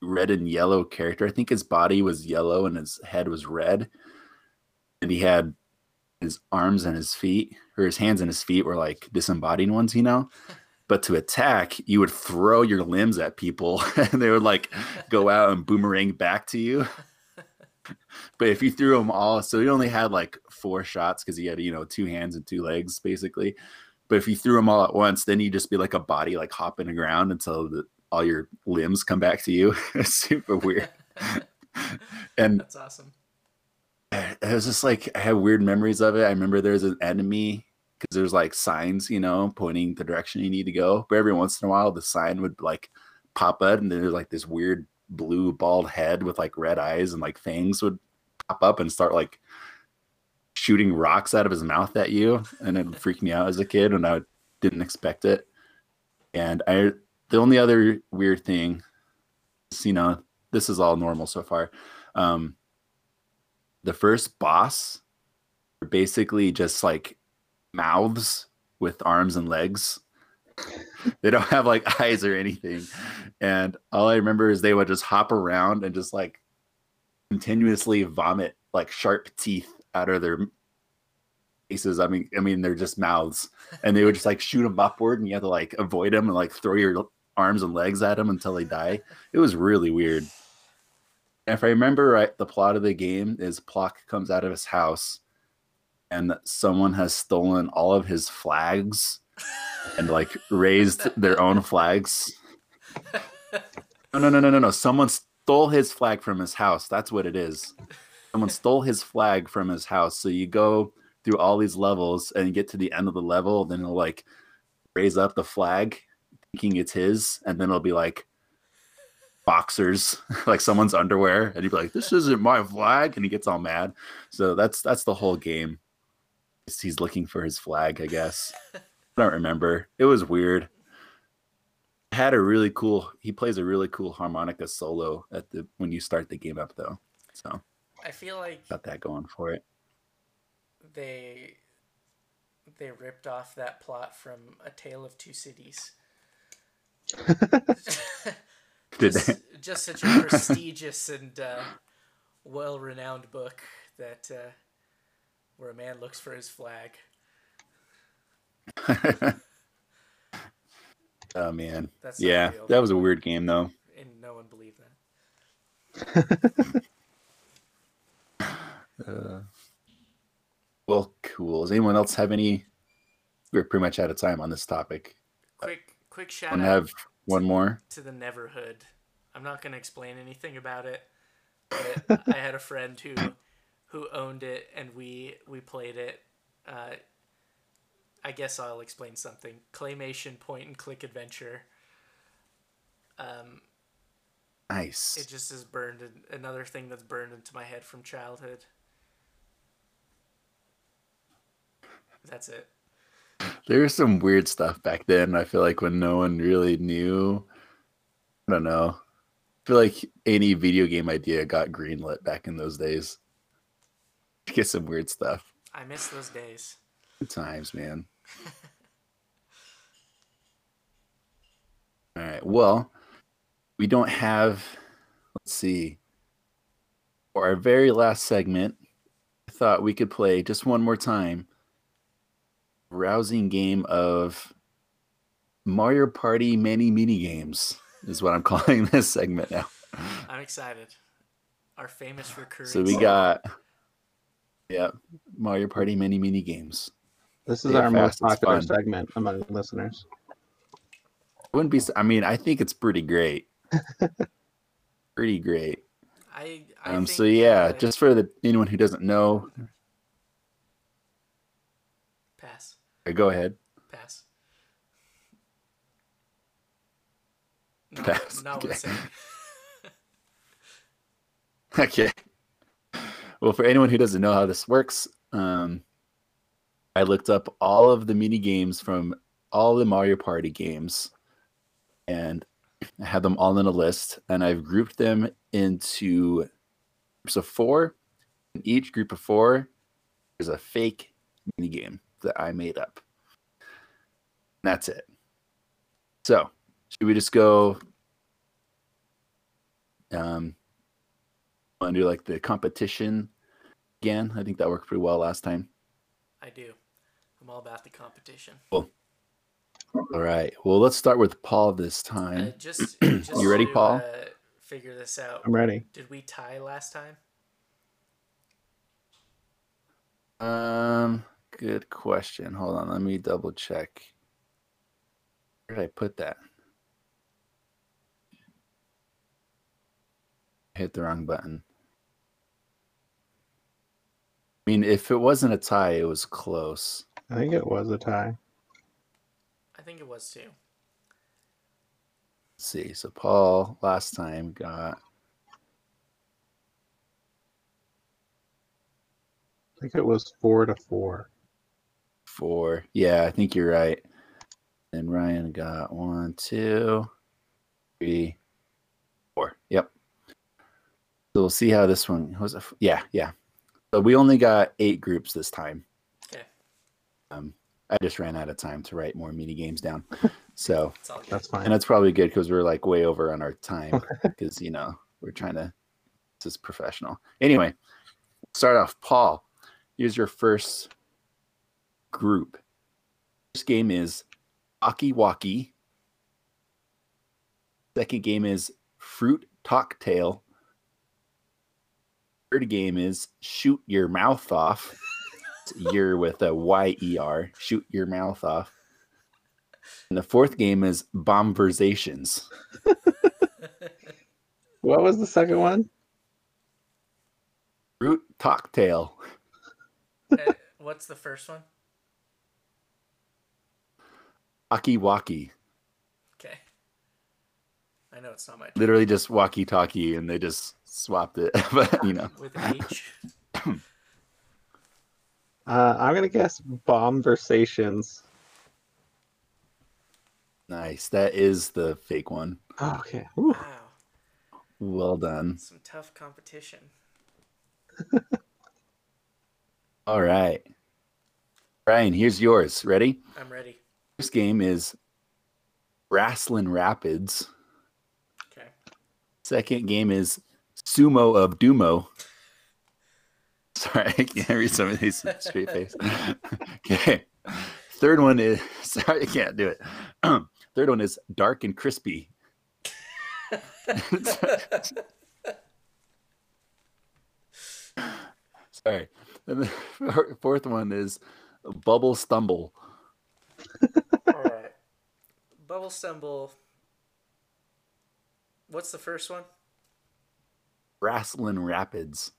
red and yellow character. I think his body was yellow and his head was red, and he had his arms and his feet, or his hands and his feet were like disembodied ones, you know. But to attack, you would throw your limbs at people, and they would like go out and boomerang back to you. But if you threw them all, so he only had like four shots because he had you know two hands and two legs basically. But if you threw them all at once, then you'd just be like a body like hopping around until the, all your limbs come back to you. it's super weird. and That's awesome. It was just like I have weird memories of it. I remember there's an enemy because there's like signs, you know, pointing the direction you need to go. But every once in a while, the sign would like pop up, and there's like this weird blue bald head with like red eyes and like fangs would pop up and start like shooting rocks out of his mouth at you, and it freaked me out as a kid, and I didn't expect it. And I, the only other weird thing, is, you know, this is all normal so far. Um, the first boss are basically just like mouths with arms and legs. they don't have like eyes or anything. And all I remember is they would just hop around and just like continuously vomit like sharp teeth out of their faces. I mean, I mean, they're just mouths, and they would just like shoot them upward, and you have to like avoid them and like throw your arms and legs at them until they die. It was really weird. If I remember right, the plot of the game is Plok comes out of his house, and someone has stolen all of his flags and like raised their own flags. No, no, no, no, no, no. Someone stole his flag from his house. That's what it is. Someone stole his flag from his house. So you go through all these levels and you get to the end of the level, then it'll like raise up the flag, thinking it's his, and then it'll be like boxers, like someone's underwear, and he'd be like, "This isn't my flag," and he gets all mad. So that's that's the whole game. He's looking for his flag, I guess. I don't remember. It was weird. Had a really cool. He plays a really cool harmonica solo at the when you start the game up, though. So I feel like got that going for it. they they ripped off that plot from A Tale of Two Cities. Did just, they? just such a prestigious and uh, well-renowned book that uh, where a man looks for his flag. oh man, That's yeah, real. that was a weird game though. and no one believed that. Uh, well, cool. Does anyone else have any? We're pretty much out of time on this topic. Quick, quick shout out have one more? to the Neverhood. I'm not going to explain anything about it, but I had a friend who who owned it, and we we played it. Uh, I guess I'll explain something. Claymation point and click adventure. Um, Nice. it just is burned in, another thing that's burned into my head from childhood. That's it. There was some weird stuff back then. I feel like when no one really knew. I don't know. I feel like any video game idea got greenlit back in those days. Get some weird stuff. I miss those days. Good times, man. All right. Well, we don't have. Let's see. For our very last segment, I thought we could play just one more time. Rousing game of Mario Party many mini games is what I'm calling this segment now. I'm excited. Our famous recurring. So we got, yeah, Mario Party many mini games. This is Yeah, our most popular fun. segment among listeners. wouldn't be. I mean, I think it's pretty great. pretty great. I, I Um. think, So yeah, uh, just for the anyone who doesn't know, pass, uh, go ahead. pass. No, Pass, Not okay. Okay. Well, for anyone who doesn't know how this works, um, I looked up all of the mini games from all the Mario Party games, and I had them all in a list, and I've grouped them into groups of four. In each group of four, there's a fake mini game that I made up. That's it. So, should we just go? Um, want to do like the competition again? I think that worked pretty well last time. I do. I'm all about the competition. Cool. All right. Well, let's start with Paul this Uh, time. just, just You ready, to, Paul? Uh, figure this out. I'm ready. Did we tie last time? Um, good question. Hold on, let me double check. Where did I put that? Hit the wrong button. I mean, if it wasn't a tie, it was close. I think it was a tie. I think it was too. Let's see. So Paul last time got I think it was four to four. Four. Yeah, I think you're right. And Ryan got one, two, three, four. Yep. So we'll see how this one was. It? Yeah, yeah. So we only got eight groups this time. Okay. Um, I just ran out of time to write more mini games down. So, It's all good. That's fine. and that's probably good because we're like way over on our time because you know we're trying to. This is professional. Anyway, start off. Paul, here's your first group. First game is Aki Waki. Second game is Fruit Talktail. Third game is Shoot Your Mouth Off. It's year with a Y E R. Shoot Your Mouth Off. And the fourth game is Bombversations. What was the second one? Fruit Talktail. Uh, what's the first one? Aki Waki. Okay. I know it's not my turn. Literally just walkie talkie and they just swapped it. but you know. With an H. Uh, I'm gonna guess bomb Bombversations. Nice. That is the fake one. Oh, okay. Whew. Wow. Well done. Some tough competition. All right. Ryan, here's yours. Ready? I'm ready. This game is Wrestling Rapids. Okay. Second game is Sumo of Doom-o. Sorry, I can't read some of these straight face. okay. Third one is sorry, I can't do it. Third one is Dark and Crispy. Sorry. And the fourth one is Bubble Stumble. All right. Bubble Stumble. What's the first one? Wrestling Rapids.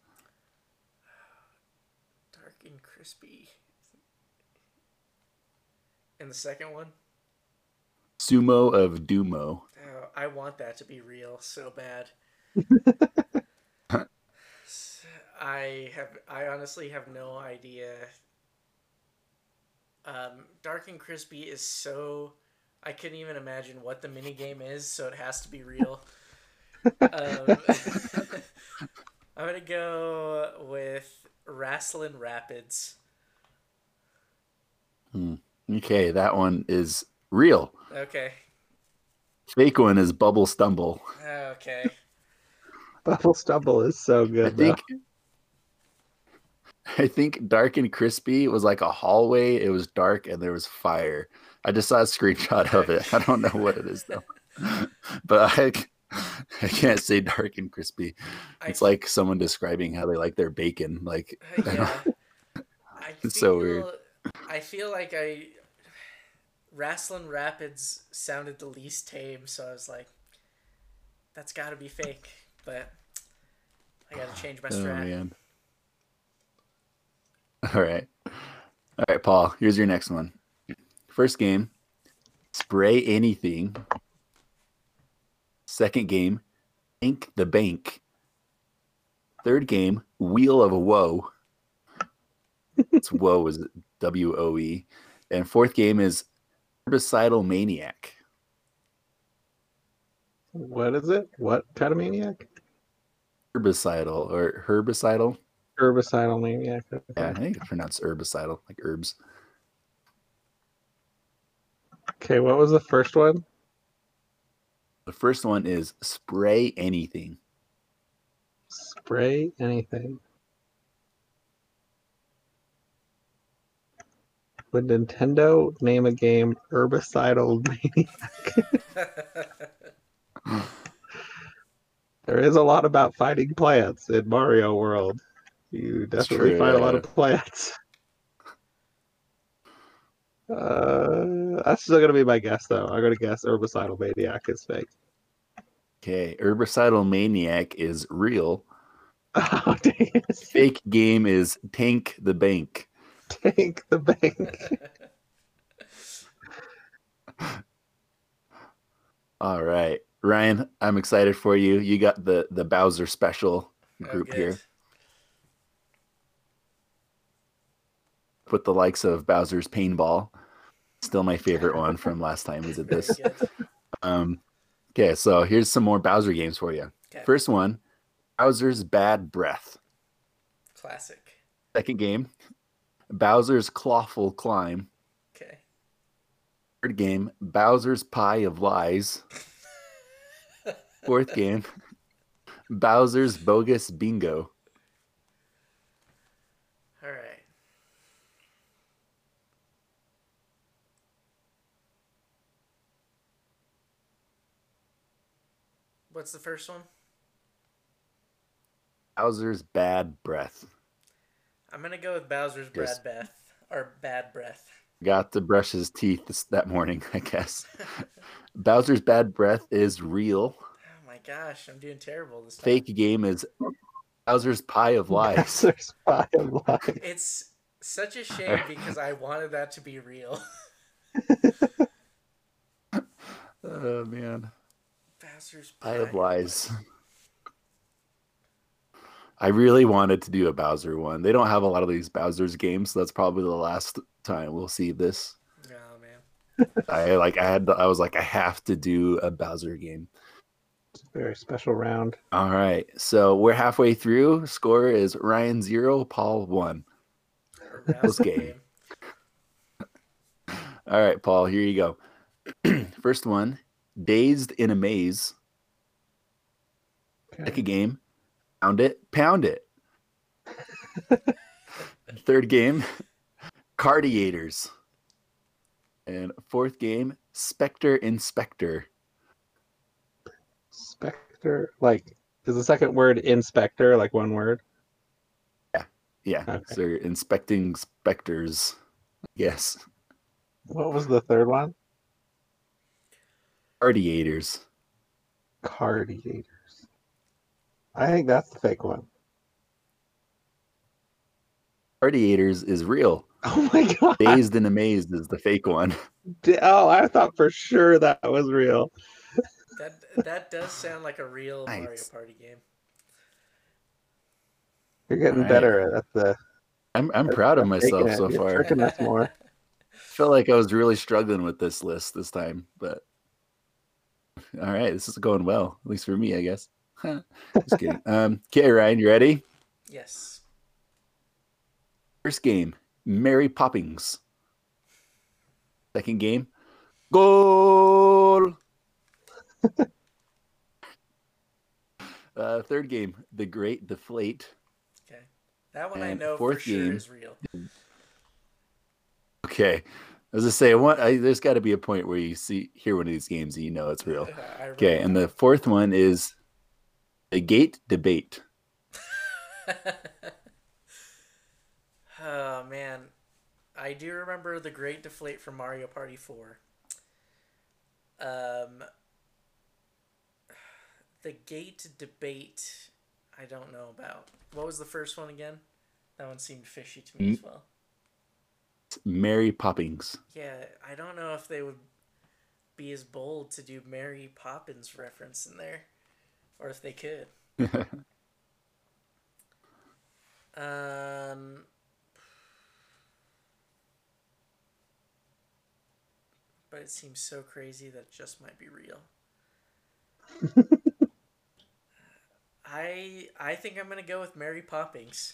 Dark and crispy. in the second one? Sumo of Doom-o. Oh, I want that to be real so bad. S- I have I honestly have no idea. Um, Dark and Crispy is so I couldn't even imagine what the mini game is, so it has to be real. um, I'm gonna go with Wrestling Rapids. Okay, that one is real. Okay. Fake one is Bubble Stumble. Okay. Bubble Stumble is so good. I think I think Dark and Crispy was like a hallway. It was dark and there was fire. I just saw a screenshot of it. I don't know what it is though. but I I can't say dark and crispy. I It's like someone describing how they like their bacon. Like uh, I don't- yeah. I It's so weird. I feel like I Wrestling Rapids sounded the least tame, so I was like, that's got to be fake. But I got to change my oh strat. man. All right. All right, Paul, here's your next one. First game, spray anything. Second game, ink the bank. Third game, wheel of a woe. It's woe is W O E. And fourth game is herbicidal maniac. what is it? What kind of maniac? Herbicidal or herbicidal. Herbicidal maniac. Yeah, I think it's pronounced herbicidal, like herbs. Okay, what was the first one? The first one is spray anything. Spray anything. Would Nintendo name a game Herbicidal Maniac? There is a lot about fighting plants in Mario World. You definitely true, fight a lot of plants. Uh, that's still gonna be my guess, though. I'm gonna guess Herbicidal Maniac is fake. Okay, herbicidal maniac is real. Oh dang it! Fake game is tank the bank. Tank the bank. All right, Ryan, I'm excited for you. You got the the Bowser special Oh, group good. here with the likes of Bowser's Paintball. Still my favorite one from last time did Very this. Um, okay, so here's some more Bowser games for you. Okay. First one, Bowser's Bad Breath. Classic. Second game, Bowser's Clawful Climb. Okay. Third game, Bowser's Pie of Lies. Fourth game, Bowser's Bogus Bingo. All right. What's the first one? Bowser's Bad Breath. I'm gonna go with Bowser's Yes. Bad Breath or Bad Breath. Got to brush his teeth this, that morning, I guess. Bowser's Bad Breath is real. Oh my gosh, I'm doing terrible this time. Fake game is Bowser's Pie of Lies. Bowser's Pie of Lies. It's such a shame because I wanted that to be real. Oh man. Bowser's Pie of Lies. I really wanted to do a Bowser one. They don't have a lot of these Bowser's games, so that's probably the last time we'll see this. Oh man. I like I had I was like I have to do a Bowser game. It's a very special round. All right. So we're halfway through. Score is Ryan 0, Paul 1. A rousing game. game. All right, Paul, here you go. First one, Dazed in a Maze. Okay. Second game, Pound It, Pound It. Third game, Cardiators. And fourth game, Spectre Inspector. Spectre, like, is the second word inspector like one word? Yeah, Okay. so you're inspecting specters. Yes. What was the third one? Cardiators. Cardiators. I think that's the fake one. Cardiators is real. Oh my god! Dazed and Amazed is the fake one. D- Oh, I thought for sure that was real. That that does sound like a real Mario Party game. You're getting Alright. better at the. I'm I'm proud of myself so far. tricking us more. felt like I was really struggling with this list this time, but all right, this is going well, at least for me, I guess. Just kidding. Um, okay, Ryan, you ready? Yes. First game, Mary Poppins. Second game, goal. uh, third game, The Great Deflate. Okay. That one I And know for fourth sure game. is real. Okay, as I say, I want, I, there's got to be a point where you see hear one of these games and you know it's real. Okay, and the fourth one is The Gate Debate. oh man, I do remember the Great Deflate from Mario Party Four. Um, the Gate Debate, I don't know about. What was the first one again? That one seemed fishy to me as well. Mary Poppins. Yeah, I don't know if they would be as bold to do Mary Poppins reference in there, or if they could. Um, but it seems so crazy that it just might be real. I I think I'm gonna go with Mary Poppins.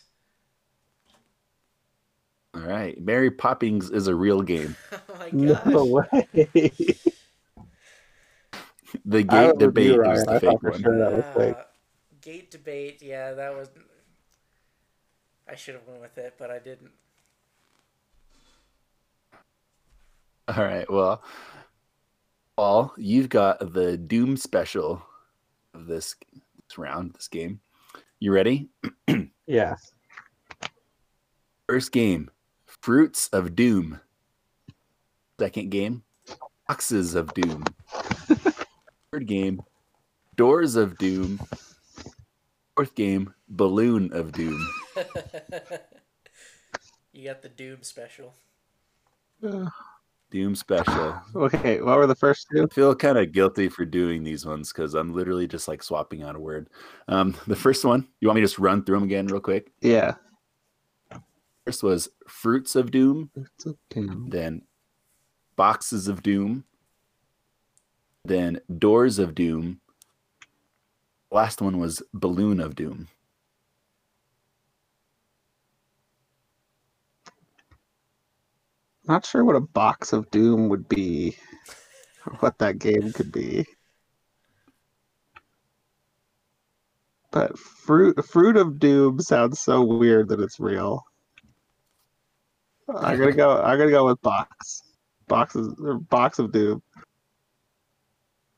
All right, Mary Poppins is a real game. oh my No way. The Gate Debate you, is the I fake one. sure that was fake. Uh, gate debate, yeah, that was. I should have went with it, but I didn't. All right, well, Paul, you've got the Doom special of this, this round, this game. You ready? Yes. First game, Fruits of Doom. Second game, Boxes of Doom. Third game, Doors of Doom. Fourth game, Balloon of Doom. you got the Doom special. Doom special. Okay, what were the first two? I feel kind of guilty for doing these ones because I'm literally just like swapping out a word. Um, the first one, you want me to just run through them again real quick? Yeah. First was Fruits of Doom, then Boxes of Doom, then Doors of Doom. Last one was Balloon of Doom. Not sure what a box of doom would be, or what that game could be. But fruit fruit of doom sounds so weird that it's real. I'm gonna go. I'm gonna go with box. Boxes or box of doom.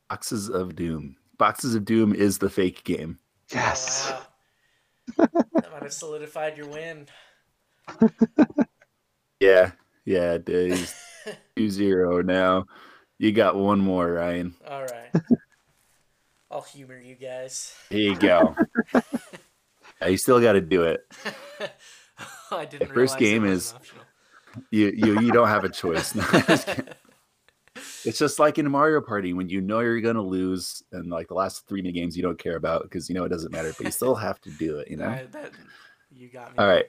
Boxes of Doom. Boxes of Doom is the fake game. Yes. Oh, wow. that might have solidified your win. Yeah, yeah, it is 2 0 now. You got one more, Ryan. All right. I'll humor you guys. Here you go. Yeah, you still got to do it. I didn't. The first realize it game wasn't is- optional. You you you don't have a choice. No, it's just like in Mario Party when you know you're gonna lose, and like the last three mini games you don't care about because you know it doesn't matter, but you still have to do it. You know. I- that, you got me. All right.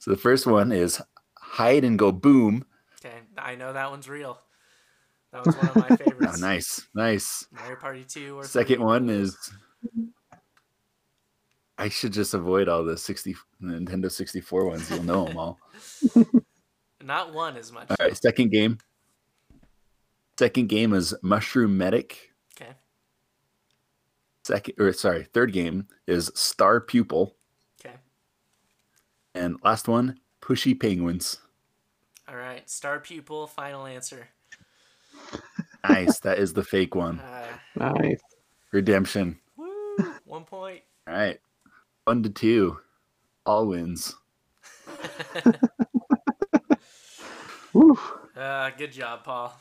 So the first one is hide and go boom. Okay, I know that one's real. That was one of my favorites. Oh, nice, nice. Mario Party 2 or Second 3. one is I should just avoid all the 60 Nintendo 64 ones. You'll know them all. Not one as much. All right, second game. Second game is Mushroom Medic. Okay. Second or sorry, third game is Star Pupil. Okay. And last one, Pushy Penguins. All right. Star Pupil, final answer. Nice. that is the fake one. Uh, Nice. Redemption. woo, one point. All right. One to two. All wins. Woo. uh, good job, Paul.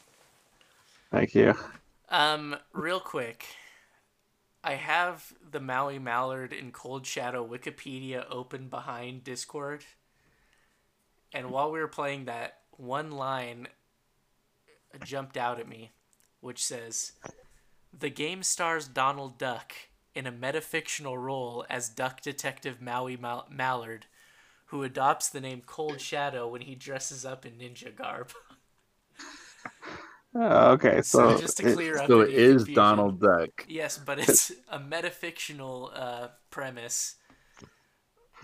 Thank you. Um, real quick, I have the Maui Mallard in Cold Shadow Wikipedia open behind Discord. And while we were playing that, one line jumped out at me, which says, "The game stars Donald Duck in a metafictional role as Duck Detective Maui Mal- Mallard, who adopts the name Cold Shadow when he dresses up in ninja garb." Oh, okay, So, so, just to it- up, So it is confusion- Donald Duck. Yes, but it's a metafictional uh, premise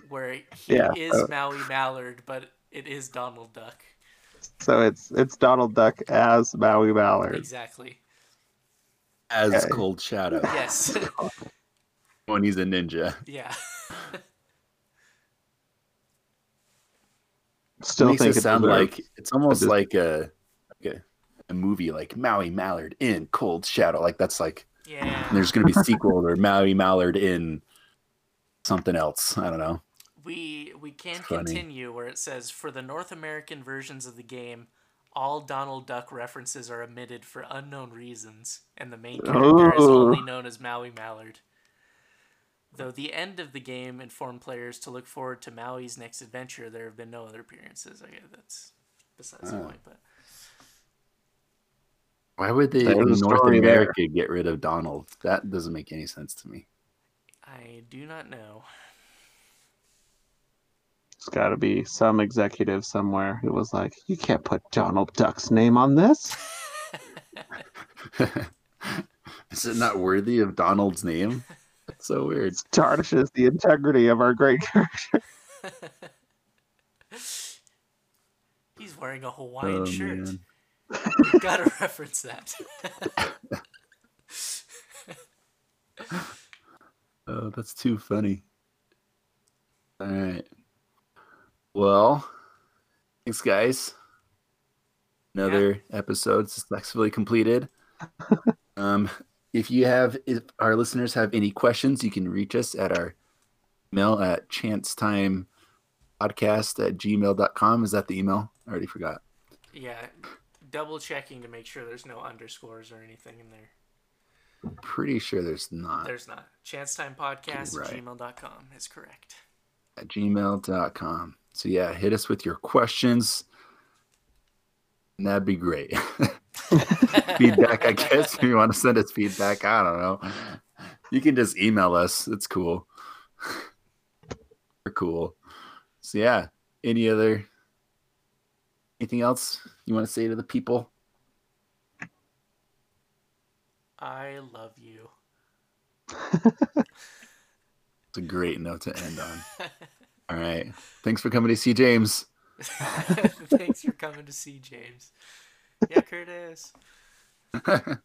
where he Yeah, is uh, Maui Mallard, but it is Donald Duck. so it's it's Donald Duck as Maui Mallard. Exactly. As Okay. Cold Shadow Yes. when he's a ninja. yeah. Still makes think it it's sound like it's almost Just- like a, like a a movie like Maui Mallard in Cold Shadow. Like that's like Yeah. there's gonna be sequel or Maui Mallard in something else. I don't know. We we can continue where it says for the North American versions of the game, all Donald Duck references are omitted for unknown reasons, and the main character is Oh. only known as Maui Mallard. Though the end of the game informed players to look forward to Maui's next adventure, there have been no other appearances. I guess that's besides the Oh. point, but Why would they in North story there. America get rid of Donald? That doesn't make any sense to me. I do not know. It's got to be some executive somewhere who was like, "You can't put Donald Duck's name on this." Is it not worthy of Donald's name? That's so weird. It tarnishes the integrity of our great character. He's wearing a Hawaiian Oh, shirt. man. Gotta reference that. Oh, that's too funny. All right. Well, thanks, guys. Another episode successfully completed. um, if you have, if our listeners have any questions, you can reach us at our email at chancetimepodcast at gmail.com. Is that the email? I already forgot. yeah, double checking to make sure there's no underscores or anything in there. Pretty sure there's not. There's not. Chancetimepodcast Right. at gmail.com is correct. at gmail.com. So yeah, hit us with your questions. And that'd be great. feedback, I guess. If you want to send us feedback, I don't know. You can just email us. It's cool. We're cool. So yeah, any other anything else you want to say to the people? I love you. It's a great note to end on. All right. Thanks for coming to see James. Thanks for coming to see James. Yeah, Curtis.